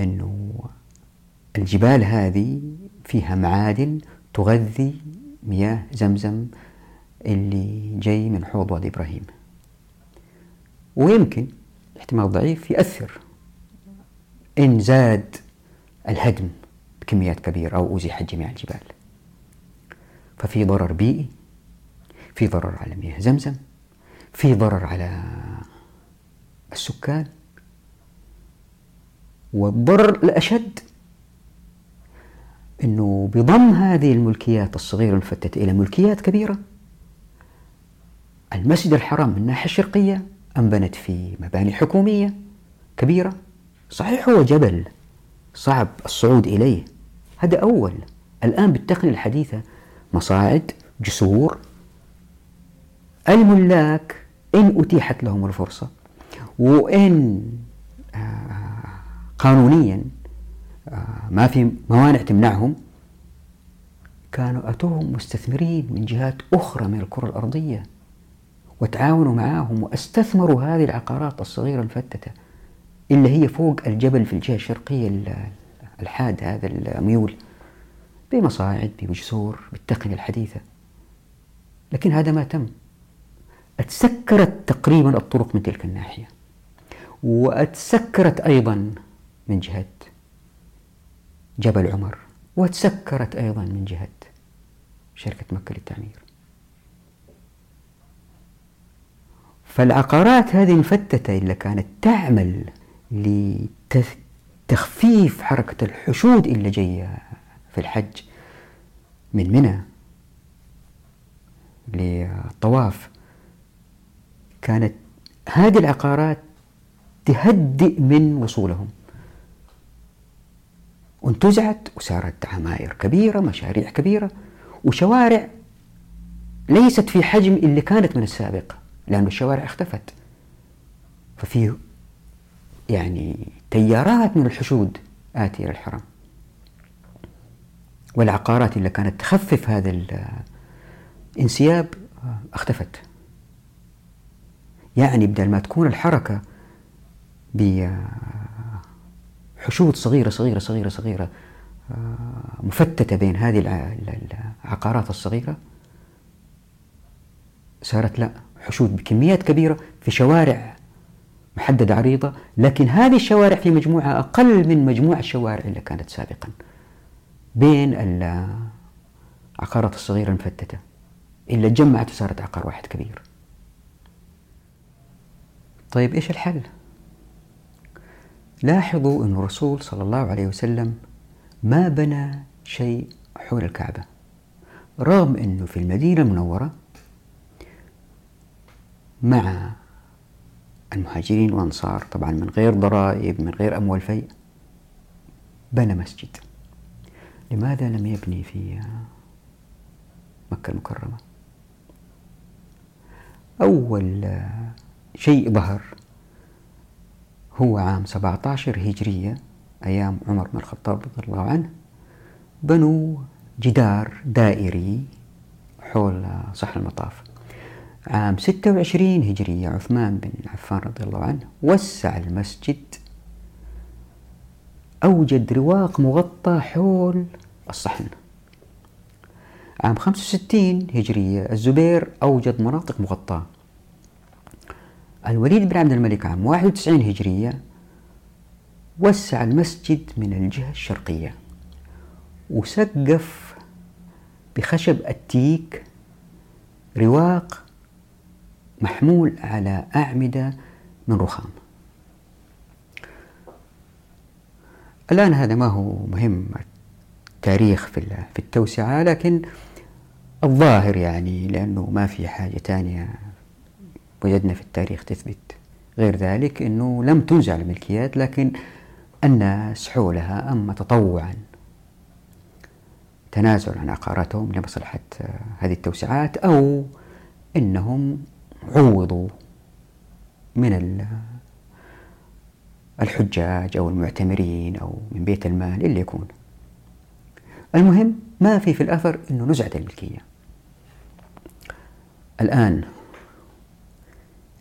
Speaker 1: أنه الجبال هذه فيها معادن تغذي مياه زمزم اللي جاي من حوض وادي إبراهيم ويمكن احتمال ضعيف يأثر إن زاد الهدم بكميات كبيرة أو أزيحت جميع الجبال ففي ضرر بيئي في ضرر على مياه زمزم في ضرر على السكان والضرر الأشد أنه بضم هذه الملكيات الصغيرة المفتتة إلى ملكيات كبيرة المسجد الحرام من الناحية الشرقية أنبنت في مباني حكومية كبيرة صحيح هو جبل صعب الصعود إليه هذا أول الآن بالتقنية الحديثة مصاعد جسور الملاك إن أتيحت لهم الفرصة وإن آه، قانونيا آه، ما في موانع تمنعهم كانوا أتوهم مستثمرين من جهات أخرى من الكرة الأرضية وتعاونوا معاهم واستثمروا هذه العقارات الصغيرة المفتتة اللي هي فوق الجبل في الجهة الشرقية الحاد هذا الميول بمصاعد بجسور بالتقنية الحديثة لكن هذا ما تم اتسكرت تقريبا الطرق من تلك الناحية واتسكرت أيضا من جهة جبل عمر وتسكرت أيضا من جهة شركة مكة للتعمير فالعقارات هذه المفتتة اللي كانت تعمل لتخفيف حركة الحشود اللي جاية في الحج من منى للطواف كانت هذه العقارات تهدئ من وصولهم وانتزعت وصارت عماير كبيرة مشاريع كبيرة وشوارع ليست في حجم اللي كانت من السابق لأن الشوارع اختفت ففي يعني تيارات من الحشود آتية الحرم والعقارات اللي كانت تخفف هذا الانسياب آه، اختفت يعني بدل ما تكون الحركة حشود صغيرة صغيرة صغيرة صغيرة آه، مفتتة بين هذه العقارات الصغيرة صارت لا حشود بكميات كبيرة في شوارع محددة عريضة لكن هذه الشوارع في مجموعها أقل من مجموع الشوارع اللي كانت سابقا بين العقارات الصغيرة المفتتة اللي تجمعت وصارت عقار واحد كبير طيب إيش الحل؟ لاحظوا أن الرسول صلى الله عليه وسلم ما بنى شيء حول الكعبة رغم أنه في المدينة المنورة مع المهاجرين والأنصار طبعا من غير ضرائب من غير أموال فيء بنى مسجد لماذا لم يبني في مكة المكرمة أول شيء ظهر هو عام 17 هجرية أيام عمر بن الخطاب رضي الله عنه بنوا جدار دائري حول صحن المطاف عام 26 هجرية عثمان بن عفان رضي الله عنه وسع المسجد أوجد رواق مغطى حول الصحن عام 65 هجرية الزبير أوجد مناطق مغطاة الوليد بن عبد الملك عام 91 هجرية وسع المسجد من الجهة الشرقية وسقف بخشب التيك رواق محمول على أعمدة من رخام الآن هذا ما هو مهم التاريخ في في التوسعة لكن الظاهر يعني لأنه ما في حاجة ثانية وجدنا في التاريخ تثبت غير ذلك أنه لم تنزع الملكيات لكن الناس حولها أما تطوعا تنازل عن عقاراتهم لمصلحة هذه التوسعات أو أنهم عوضوا من الحجاج أو المعتمرين أو من بيت المال اللي يكون المهم ما في في الأثر أنه نزعت الملكية الآن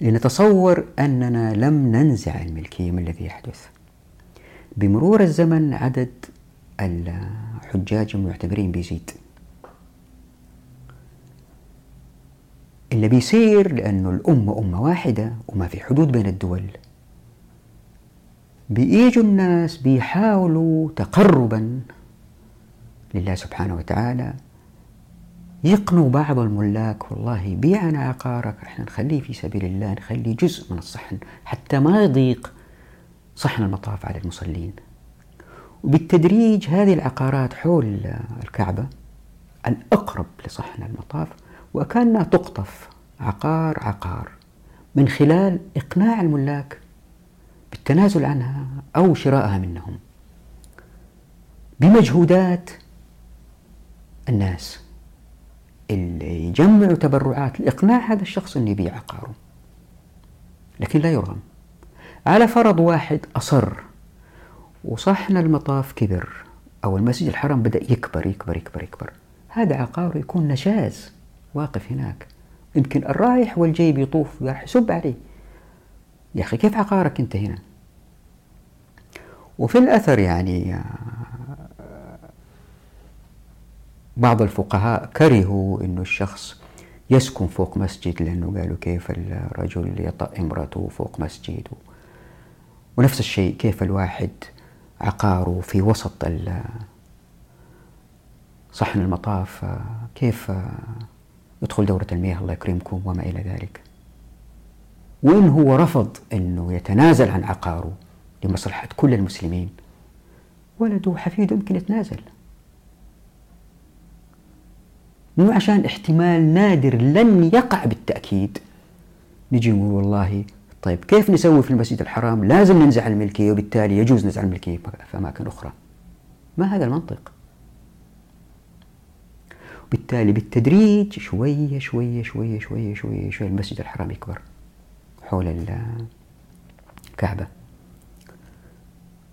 Speaker 1: لنتصور أننا لم ننزع الملكية من الذي يحدث بمرور الزمن عدد الحجاج المعتبرين بيزيد اللي بيصير لأنه الأمة أمة واحدة وما في حدود بين الدول بيجوا الناس بيحاولوا تقربا لله سبحانه وتعالى يقنوا بعض الملاك والله بيعنا عقارك احنا نخليه في سبيل الله نخلي جزء من الصحن حتى ما يضيق صحن المطاف على المصلين وبالتدريج هذه العقارات حول الكعبة الأقرب لصحن المطاف وكانها تقطف عقار عقار من خلال إقناع الملاك بالتنازل عنها أو شرائها منهم بمجهودات الناس اللي يجمعوا تبرعات لإقناع هذا الشخص أن يبيع عقاره لكن لا يرغم على فرض واحد أصر وصحن المطاف كبر أو المسجد الحرام بدأ يكبر يكبر يكبر يكبر هذا عقاره يكون نشاز واقف هناك يمكن الرايح والجاي بيطوف راح يسب عليه يا أخي كيف عقارك أنت هنا وفي الأثر يعني آه، بعض الفقهاء كرهوا أنه الشخص يسكن فوق مسجد لأنه قالوا كيف الرجل يطأ امرأته فوق مسجد ونفس الشيء كيف الواحد عقاره في وسط صحن المطاف كيف يدخل دورة المياه الله يكرمكم وما إلى ذلك وإن هو رفض أنه يتنازل عن عقاره لمصلحة كل المسلمين ولده حفيده يمكن يتنازل مو عشان احتمال نادر لن يقع بالتأكيد نجي نقول والله طيب كيف نسوي في المسجد الحرام لازم ننزع الملكية وبالتالي يجوز نزع الملكية في أماكن أخرى ما هذا المنطق بالتالي بالتدريج شوية شوية شوية شوية شوية شوية المسجد الحرام يكبر حول الكعبة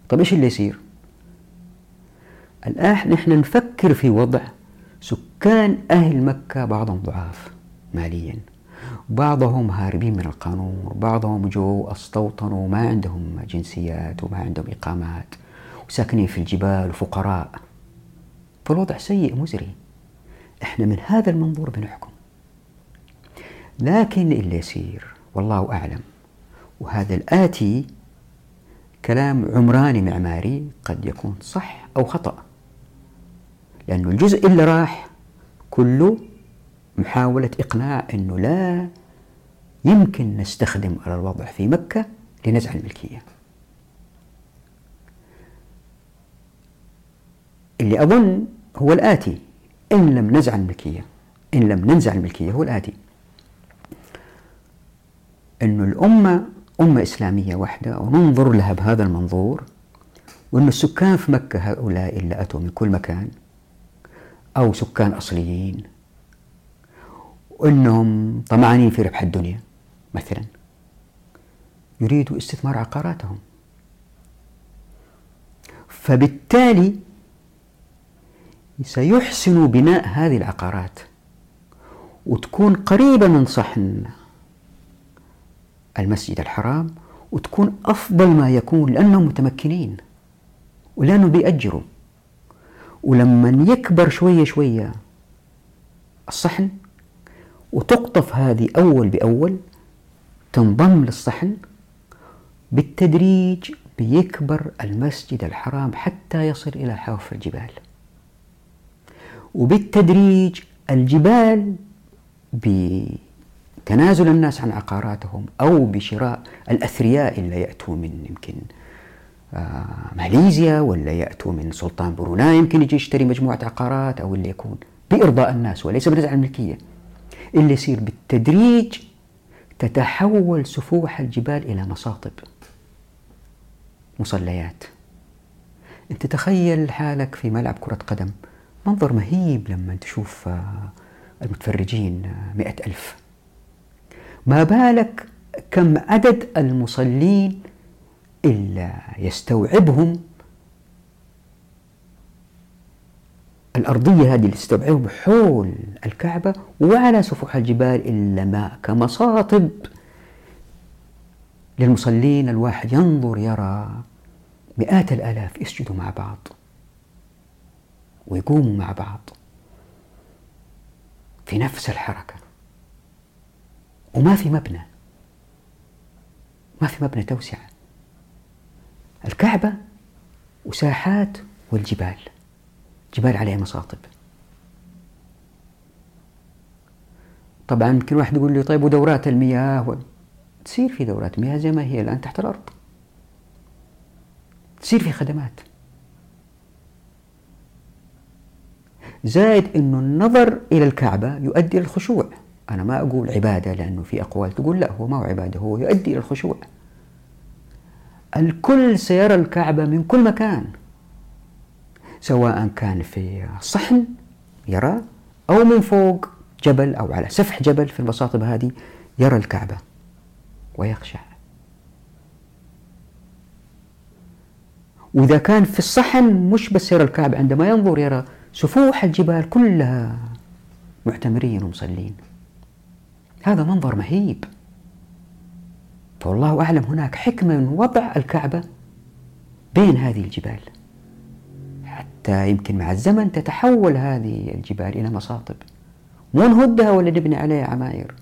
Speaker 1: طيب إيش اللي يصير الآن نحن نفكر في وضع كان أهل مكة بعضهم ضعاف ماليا بعضهم هاربين من القانون بعضهم جو استوطنوا ما عندهم جنسيات وما عندهم إقامات وساكنين في الجبال وفقراء فالوضع سيء مزري احنا من هذا المنظور بنحكم لكن اللي يصير والله أعلم وهذا الآتي كلام عمراني معماري قد يكون صح أو خطأ لأنه الجزء اللي راح كله محاولة إقناع أنه لا يمكن نستخدم الوضع في مكة لنزع الملكية اللي أظن هو الآتي إن لم نزع الملكية إن لم ننزع الملكية هو الآتي أن الأمة أمة إسلامية واحدة وننظر لها بهذا المنظور وأن السكان في مكة هؤلاء اللي أتوا من كل مكان أو سكان أصليين وأنهم طمعانين في ربح الدنيا مثلا يريدوا استثمار عقاراتهم فبالتالي سيحسنوا بناء هذه العقارات وتكون قريبة من صحن المسجد الحرام وتكون أفضل ما يكون لأنهم متمكنين ولأنهم بيأجروا ولما يكبر شوية شوية الصحن وتقطف هذه أول بأول تنضم للصحن بالتدريج بيكبر المسجد الحرام حتى يصل إلى حرف الجبال وبالتدريج الجبال بتنازل الناس عن عقاراتهم أو بشراء الأثرياء اللي يأتوا من يمكن آه، ماليزيا ولا يأتوا من سلطان بروناي يمكن يجي يشتري مجموعة عقارات أو اللي يكون بإرضاء الناس وليس بنزع الملكية اللي يصير بالتدريج تتحول سفوح الجبال إلى مصاطب مصليات أنت تخيل حالك في ملعب كرة قدم منظر مهيب لما تشوف آه، المتفرجين آه، مئة ألف ما بالك كم عدد المصلين إلا يستوعبهم الأرضية هذه اللي تستوعبهم حول الكعبة وعلى سفوح الجبال إلا ما كمصاطب للمصلين الواحد ينظر يرى مئات الآلاف يسجدوا مع بعض ويقوموا مع بعض في نفس الحركة وما في مبنى ما في مبنى توسعه الكعبة وساحات والجبال جبال عليها مصاطب طبعا يمكن واحد يقول لي طيب ودورات المياه و... تصير في دورات مياه زي ما هي الآن تحت الأرض تصير في خدمات زائد أنه النظر إلى الكعبة يؤدي إلى الخشوع أنا ما أقول عبادة لأنه في أقوال تقول لا هو ما هو عبادة هو يؤدي إلى الخشوع الكل سيرى الكعبة من كل مكان سواء كان في صحن يرى أو من فوق جبل أو على سفح جبل في البساطة هذه يرى الكعبة ويخشع وإذا كان في الصحن مش بس يرى الكعبة عندما ينظر يرى سفوح الجبال كلها معتمرين ومصلين هذا منظر مهيب فوالله أعلم هناك حكمة من وضع الكعبة بين هذه الجبال حتى يمكن مع الزمن تتحول هذه الجبال إلى مصاطب مو نهدها ولا نبني عليها عماير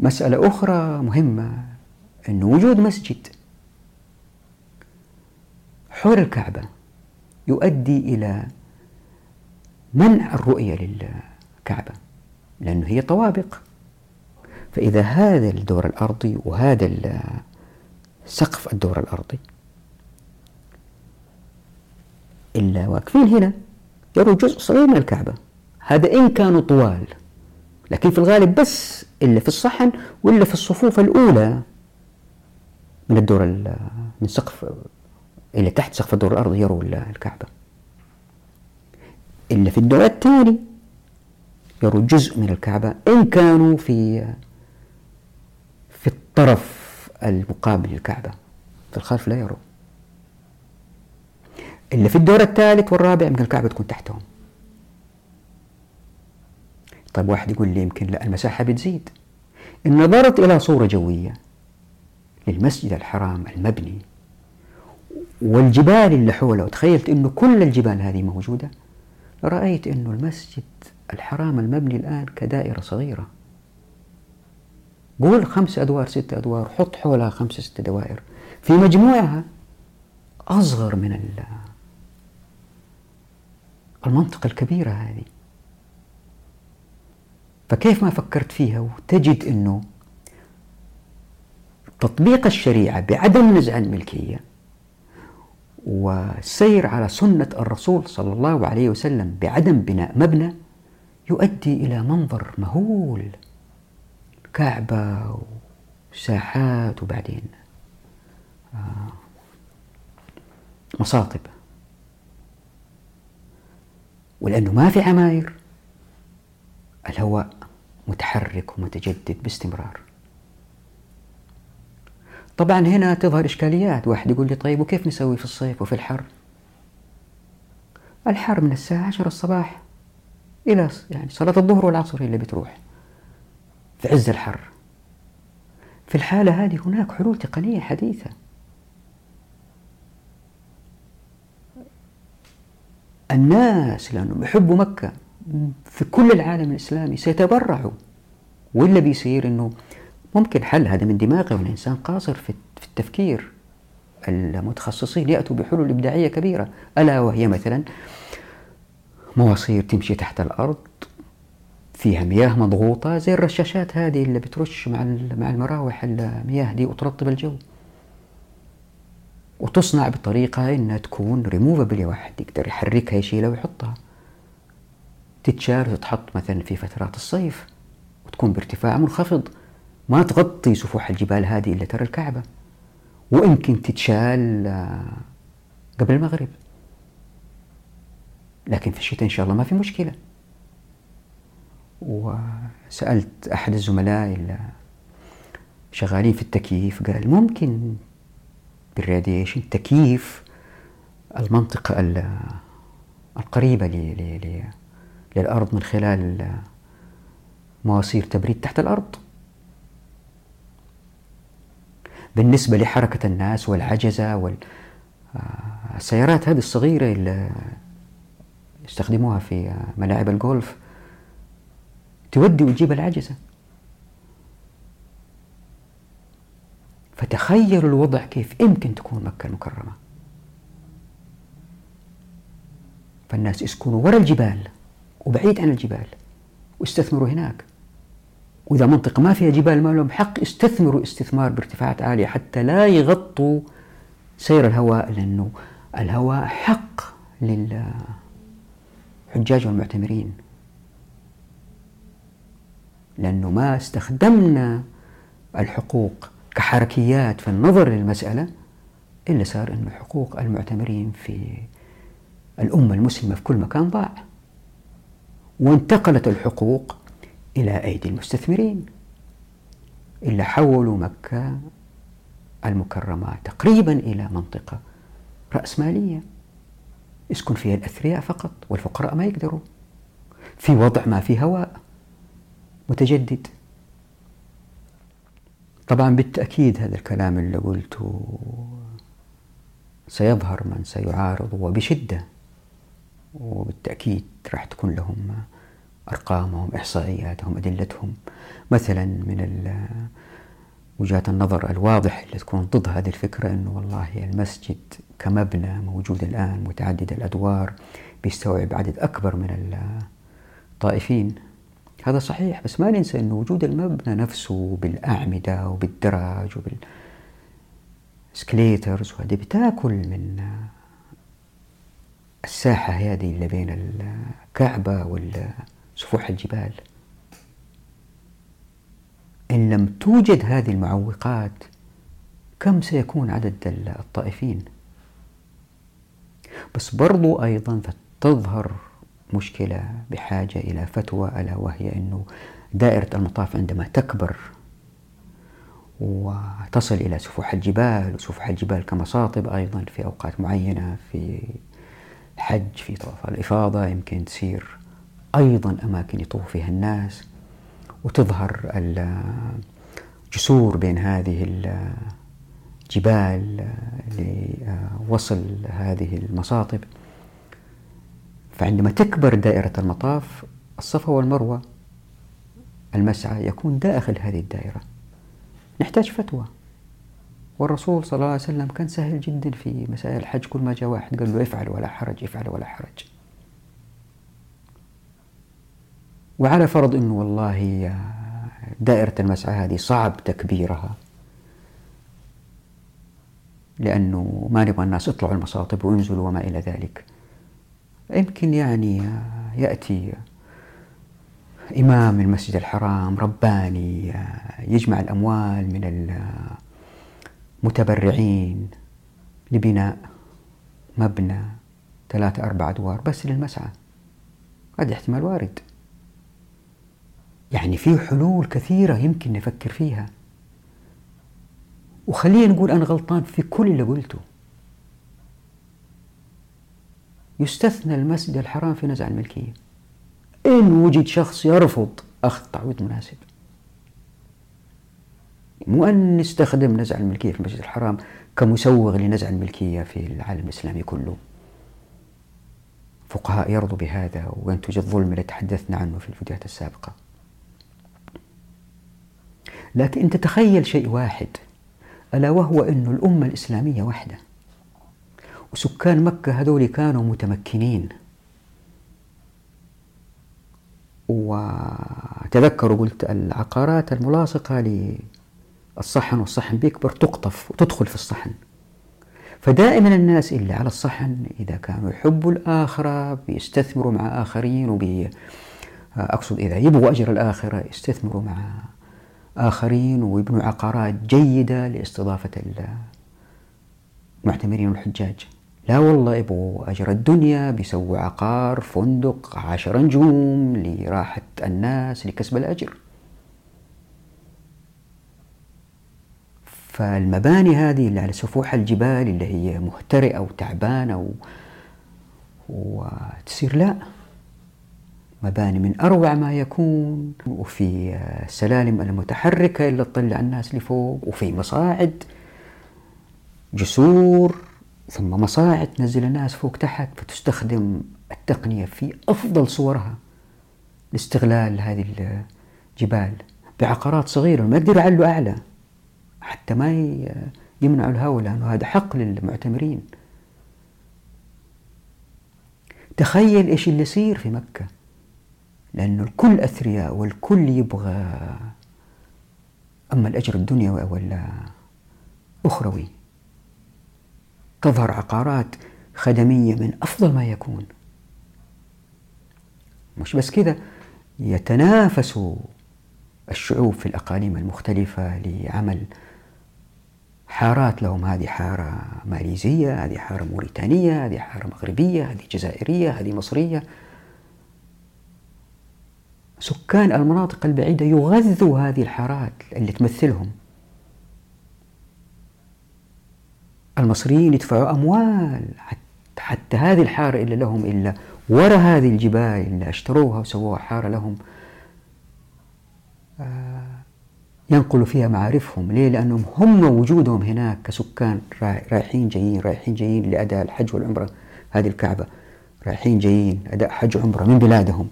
Speaker 1: مسألة أخرى مهمة أن وجود مسجد حول الكعبة يؤدي إلى منع الرؤية للكعبة لأنه هي طوابق فإذا هذا الدور الأرضي وهذا سقف الدور الأرضي إلا واقفين هنا يروا جزء صغير من الكعبة هذا إن كانوا طوال لكن في الغالب بس إلا في الصحن وإلا في الصفوف الأولى من الدور من سقف إلى تحت سقف الدور الأرضي يروا الكعبة إلا في الدور الثاني يروا جزء من الكعبة إن كانوا في الطرف المقابل للكعبة في الخلف لا يروا اللي في الدور الثالث والرابع يمكن الكعبة تكون تحتهم طيب واحد يقول لي يمكن لا المساحة بتزيد إن نظرت إلى صورة جوية للمسجد الحرام المبني والجبال اللي حوله وتخيلت أنه كل الجبال هذه موجودة رأيت أنه المسجد الحرام المبني الآن كدائرة صغيرة قول خمس أدوار ست أدوار حط حولها خمس ست دوائر في مجموعها أصغر من المنطقة الكبيرة هذه فكيف ما فكرت فيها وتجد أنه تطبيق الشريعة بعدم نزع الملكية والسير على سنة الرسول صلى الله عليه وسلم بعدم بناء مبنى يؤدي إلى منظر مهول كعبة وساحات وبعدين آه، مصاطب ولأنه ما في عماير الهواء متحرك ومتجدد باستمرار طبعا هنا تظهر إشكاليات واحد يقول لي طيب وكيف نسوي في الصيف وفي الحر الحر من الساعة 10 الصباح إلى يعني صلاة الظهر والعصر اللي بتروح في عز الحر في الحالة هذه هناك حلول تقنية حديثة الناس لأنهم يحبوا مكة في كل العالم الإسلامي سيتبرعوا وإلا بيصير أنه ممكن حل هذا من دماغه والإنسان قاصر في التفكير المتخصصين يأتوا بحلول إبداعية كبيرة ألا وهي مثلا مواسير تمشي تحت الأرض فيها مياه مضغوطة زي الرشاشات هذه اللي بترش مع مع المراوح المياه دي وترطب الجو وتصنع بطريقة إنها تكون ريموفبل واحد يقدر يحركها يشيلها ويحطها تتشال وتتحط مثلا في فترات الصيف وتكون بارتفاع منخفض ما تغطي سفوح الجبال هذه إلا ترى الكعبة ويمكن تتشال آه، قبل المغرب لكن في الشتاء إن شاء الله ما في مشكلة وسألت أحد الزملاء اللي شغالين في التكييف قال ممكن بالراديشن تكييف المنطقة القريبة للأرض من خلال مواسير تبريد تحت الأرض بالنسبة لحركة الناس والعجزة والسيارات آه، هذه الصغيرة اللي يستخدموها في ملاعب الجولف تودي وتجيب العجزة فتخيلوا الوضع كيف يمكن تكون مكة المكرمة فالناس يسكنوا وراء الجبال وبعيد عن الجبال واستثمروا هناك وإذا منطقة ما فيها جبال ما لهم حق استثمروا استثمار بارتفاعات عالية حتى لا يغطوا سير الهواء لأنه الهواء حق للحجاج والمعتمرين لأنه ما استخدمنا الحقوق كحركيات في النظر للمسألة إلا صار أن حقوق المعتمرين في الأمة المسلمة في كل مكان ضاع وانتقلت الحقوق إلى أيدي المستثمرين اللي حولوا مكة المكرمة تقريبا إلى منطقة رأسمالية يسكن فيها الأثرياء فقط والفقراء ما يقدروا في وضع ما فيه هواء متجدد طبعا بالتأكيد هذا الكلام اللي قلته سيظهر من سيعارض وبشدة وبالتأكيد راح تكون لهم أرقامهم إحصائياتهم أدلتهم مثلا من وجهات النظر الواضح اللي تكون ضد هذه الفكرة أنه والله المسجد كمبنى موجود الآن متعدد الأدوار بيستوعب عدد أكبر من الطائفين هذا صحيح بس ما ننسى أن وجود المبنى نفسه بالأعمدة وبالدرج وبالسكليترز وهذه بتاكل من الساحة هذه اللي بين الكعبة والسفوح الجبال إن لم توجد هذه المعوقات كم سيكون عدد الطائفين بس برضو أيضا تظهر مشكلة بحاجة إلى فتوى ألا وهي أنه دائرة المطاف عندما تكبر وتصل إلى سفوح الجبال وسفوح الجبال كمصاطب أيضا في أوقات معينة في الحج في طواف الإفاضة يمكن تصير أيضا أماكن يطوف فيها الناس وتظهر الجسور بين هذه الجبال لوصل هذه المصاطب فعندما تكبر دائرة المطاف الصفا والمروة المسعى يكون داخل هذه الدائرة نحتاج فتوى والرسول صلى الله عليه وسلم كان سهل جدا في مسائل الحج كل ما جاء واحد قال له افعل ولا حرج افعل ولا حرج وعلى فرض انه والله دائرة المسعى هذه صعب تكبيرها لأنه ما نبغى الناس يطلعوا المصاطب وينزلوا وما إلى ذلك يمكن يعني يأتي إمام المسجد الحرام رباني يجمع الأموال من المتبرعين لبناء مبنى ثلاثة أربعة أدوار بس للمسعى هذا احتمال وارد يعني في حلول كثيرة يمكن نفكر فيها وخلينا نقول أنا غلطان في كل اللي قلته يستثنى المسجد الحرام في نزع الملكية إن وجد شخص يرفض أخذ تعويض مناسب مو أن نستخدم نزع الملكية في المسجد الحرام كمسوغ لنزع الملكية في العالم الإسلامي كله فقهاء يرضوا بهذا وينتج الظلم اللي تحدثنا عنه في الفيديوهات السابقة لكن أنت تخيل شيء واحد ألا وهو أن الأمة الإسلامية واحدة سكان مكة هذول كانوا متمكنين وتذكروا قلت العقارات الملاصقة للصحن والصحن بيكبر تقطف وتدخل في الصحن فدائما الناس اللي على الصحن إذا كانوا يحبوا الآخرة بيستثمروا مع آخرين وبي أقصد إذا يبغوا أجر الآخرة يستثمروا مع آخرين ويبنوا عقارات جيدة لاستضافة المعتمرين والحجاج لا والله يبغوا أجر الدنيا بيسووا عقار فندق عشر نجوم لراحة الناس لكسب الأجر فالمباني هذه اللي على سفوح الجبال اللي هي مهترئة وتعبانة و... وتصير لا مباني من أروع ما يكون وفي سلالم المتحركة اللي تطلع الناس لفوق وفي مصاعد جسور ثم مصاعد تنزل الناس فوق تحت فتستخدم التقنية في أفضل صورها لاستغلال هذه الجبال بعقارات صغيرة ما يقدروا يعلوا أعلى حتى ما يمنعوا الهواء لأنه هذا حق للمعتمرين تخيل إيش اللي يصير في مكة لأنه الكل أثرياء والكل يبغى أما الأجر الدنيوي ولا أخروي تظهر عقارات خدمية من أفضل ما يكون مش بس كذا يتنافس الشعوب في الأقاليم المختلفة لعمل حارات لهم هذه حارة ماليزية هذه حارة موريتانية هذه حارة مغربية هذه جزائرية هذه مصرية سكان المناطق البعيدة يغذوا هذه الحارات اللي تمثلهم المصريين يدفعوا أموال حتى هذه الحارة إلا لهم إلا ورا هذه الجبال اللي اشتروها وسووها حارة لهم آه، ينقلوا فيها معارفهم ليه؟ لأنهم هم وجودهم هناك كسكان رايحين جايين رايحين جايين لأداء الحج والعمرة هذه الكعبة رايحين جايين أداء حج وعمرة من بلادهم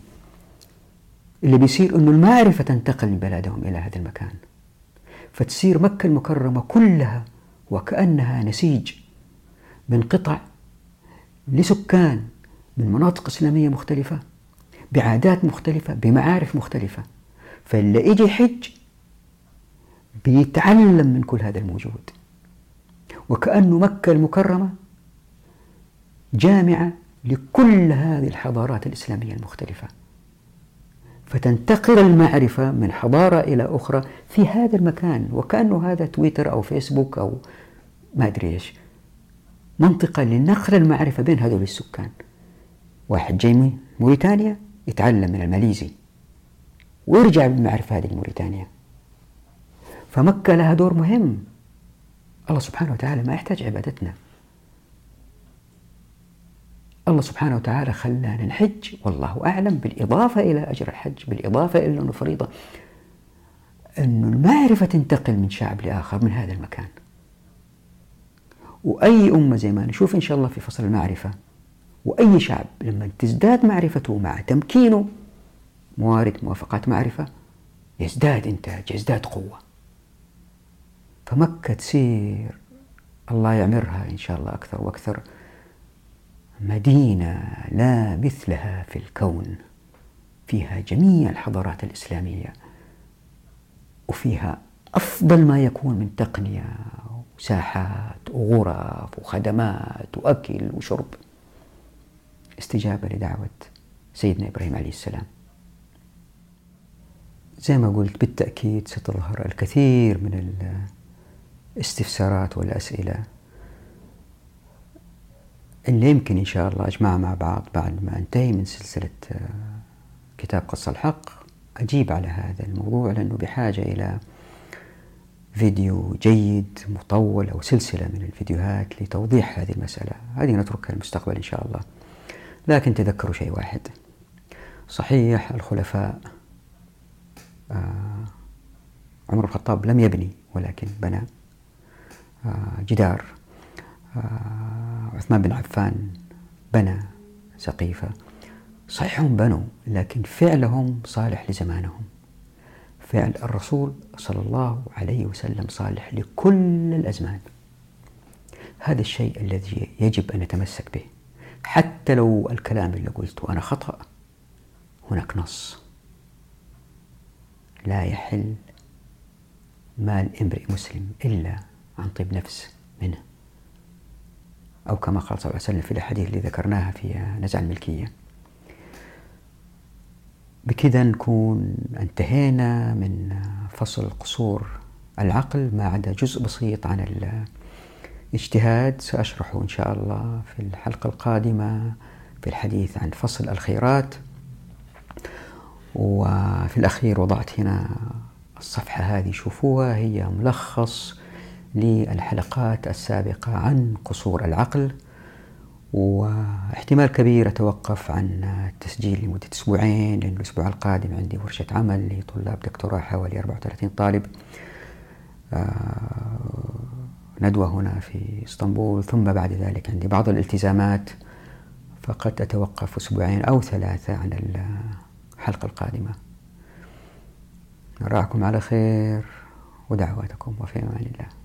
Speaker 1: اللي بيصير أنه المعرفة تنتقل من بلادهم إلى هذا المكان فتصير مكة المكرمة كلها وكأنها نسيج من قطع لسكان من مناطق إسلامية مختلفة بعادات مختلفة بمعارف مختلفة فاللي يجي يحج بيتعلم من كل هذا الموجود وكأنه مكة المكرمة جامعة لكل هذه الحضارات الإسلامية المختلفة فتنتقل المعرفة من حضارة إلى أخرى في هذا المكان وكأنه هذا تويتر أو فيسبوك أو ما أدري إيش منطقة لنقل المعرفة بين هذول السكان واحد جاي من موريتانيا يتعلم من الماليزي ويرجع بالمعرفة هذه لموريتانيا فمكة لها دور مهم الله سبحانه وتعالى ما يحتاج عبادتنا الله سبحانه وتعالى خلانا نحج والله أعلم بالإضافة إلى أجر الحج بالإضافة إلى أنه فريضة أن المعرفة تنتقل من شعب لآخر من هذا المكان وأي أمة زي ما نشوف إن شاء الله في فصل المعرفة وأي شعب لما تزداد معرفته مع تمكينه موارد موافقات معرفة يزداد إنتاج يزداد قوة فمكة تصير الله يعمرها إن شاء الله أكثر وأكثر مدينة لا مثلها في الكون فيها جميع الحضارات الإسلامية وفيها أفضل ما يكون من تقنية ساحات وغرف وخدمات وأكل وشرب استجابة لدعوة سيدنا إبراهيم عليه السلام زي ما قلت بالتأكيد ستظهر الكثير من الاستفسارات والأسئلة اللي يمكن إن شاء الله أجمعها مع بعض بعد ما أنتهي من سلسلة آه، كتاب قص الحق أجيب على هذا الموضوع لأنه بحاجة إلى فيديو جيد مطول أو سلسلة من الفيديوهات لتوضيح هذه المسألة هذه نتركها للمستقبل إن شاء الله لكن تذكروا شيء واحد صحيح الخلفاء آه عمر الخطاب لم يبني ولكن بنى آه جدار آه عثمان بن عفان بنى سقيفة صحيح هم بنوا لكن فعلهم صالح لزمانهم فعل الرسول صلى الله عليه وسلم صالح لكل الأزمان هذا الشيء الذي يجب أن نتمسك به حتى لو الكلام اللي قلته أنا خطأ هناك نص لا يحل مال امرئ مسلم إلا عن طيب نفس منه أو كما قال صلى الله عليه وسلم في الأحاديث اللي ذكرناها في نزع الملكية بكذا نكون انتهينا من فصل قصور العقل ما عدا جزء بسيط عن الاجتهاد سأشرحه إن شاء الله في الحلقة القادمة في الحديث عن فصل الخيرات وفي الأخير وضعت هنا الصفحة هذه شوفوها هي ملخص للحلقات السابقة عن قصور العقل واحتمال كبير أتوقف عن التسجيل لمدة أسبوعين لأن الأسبوع القادم عندي ورشة عمل لطلاب دكتوراه حوالي 34 طالب آه، ندوة هنا في اسطنبول ثم بعد ذلك عندي بعض الالتزامات فقد أتوقف أسبوعين أو ثلاثة عن الحلقة القادمة نراكم على خير ودعواتكم وفي أمان الله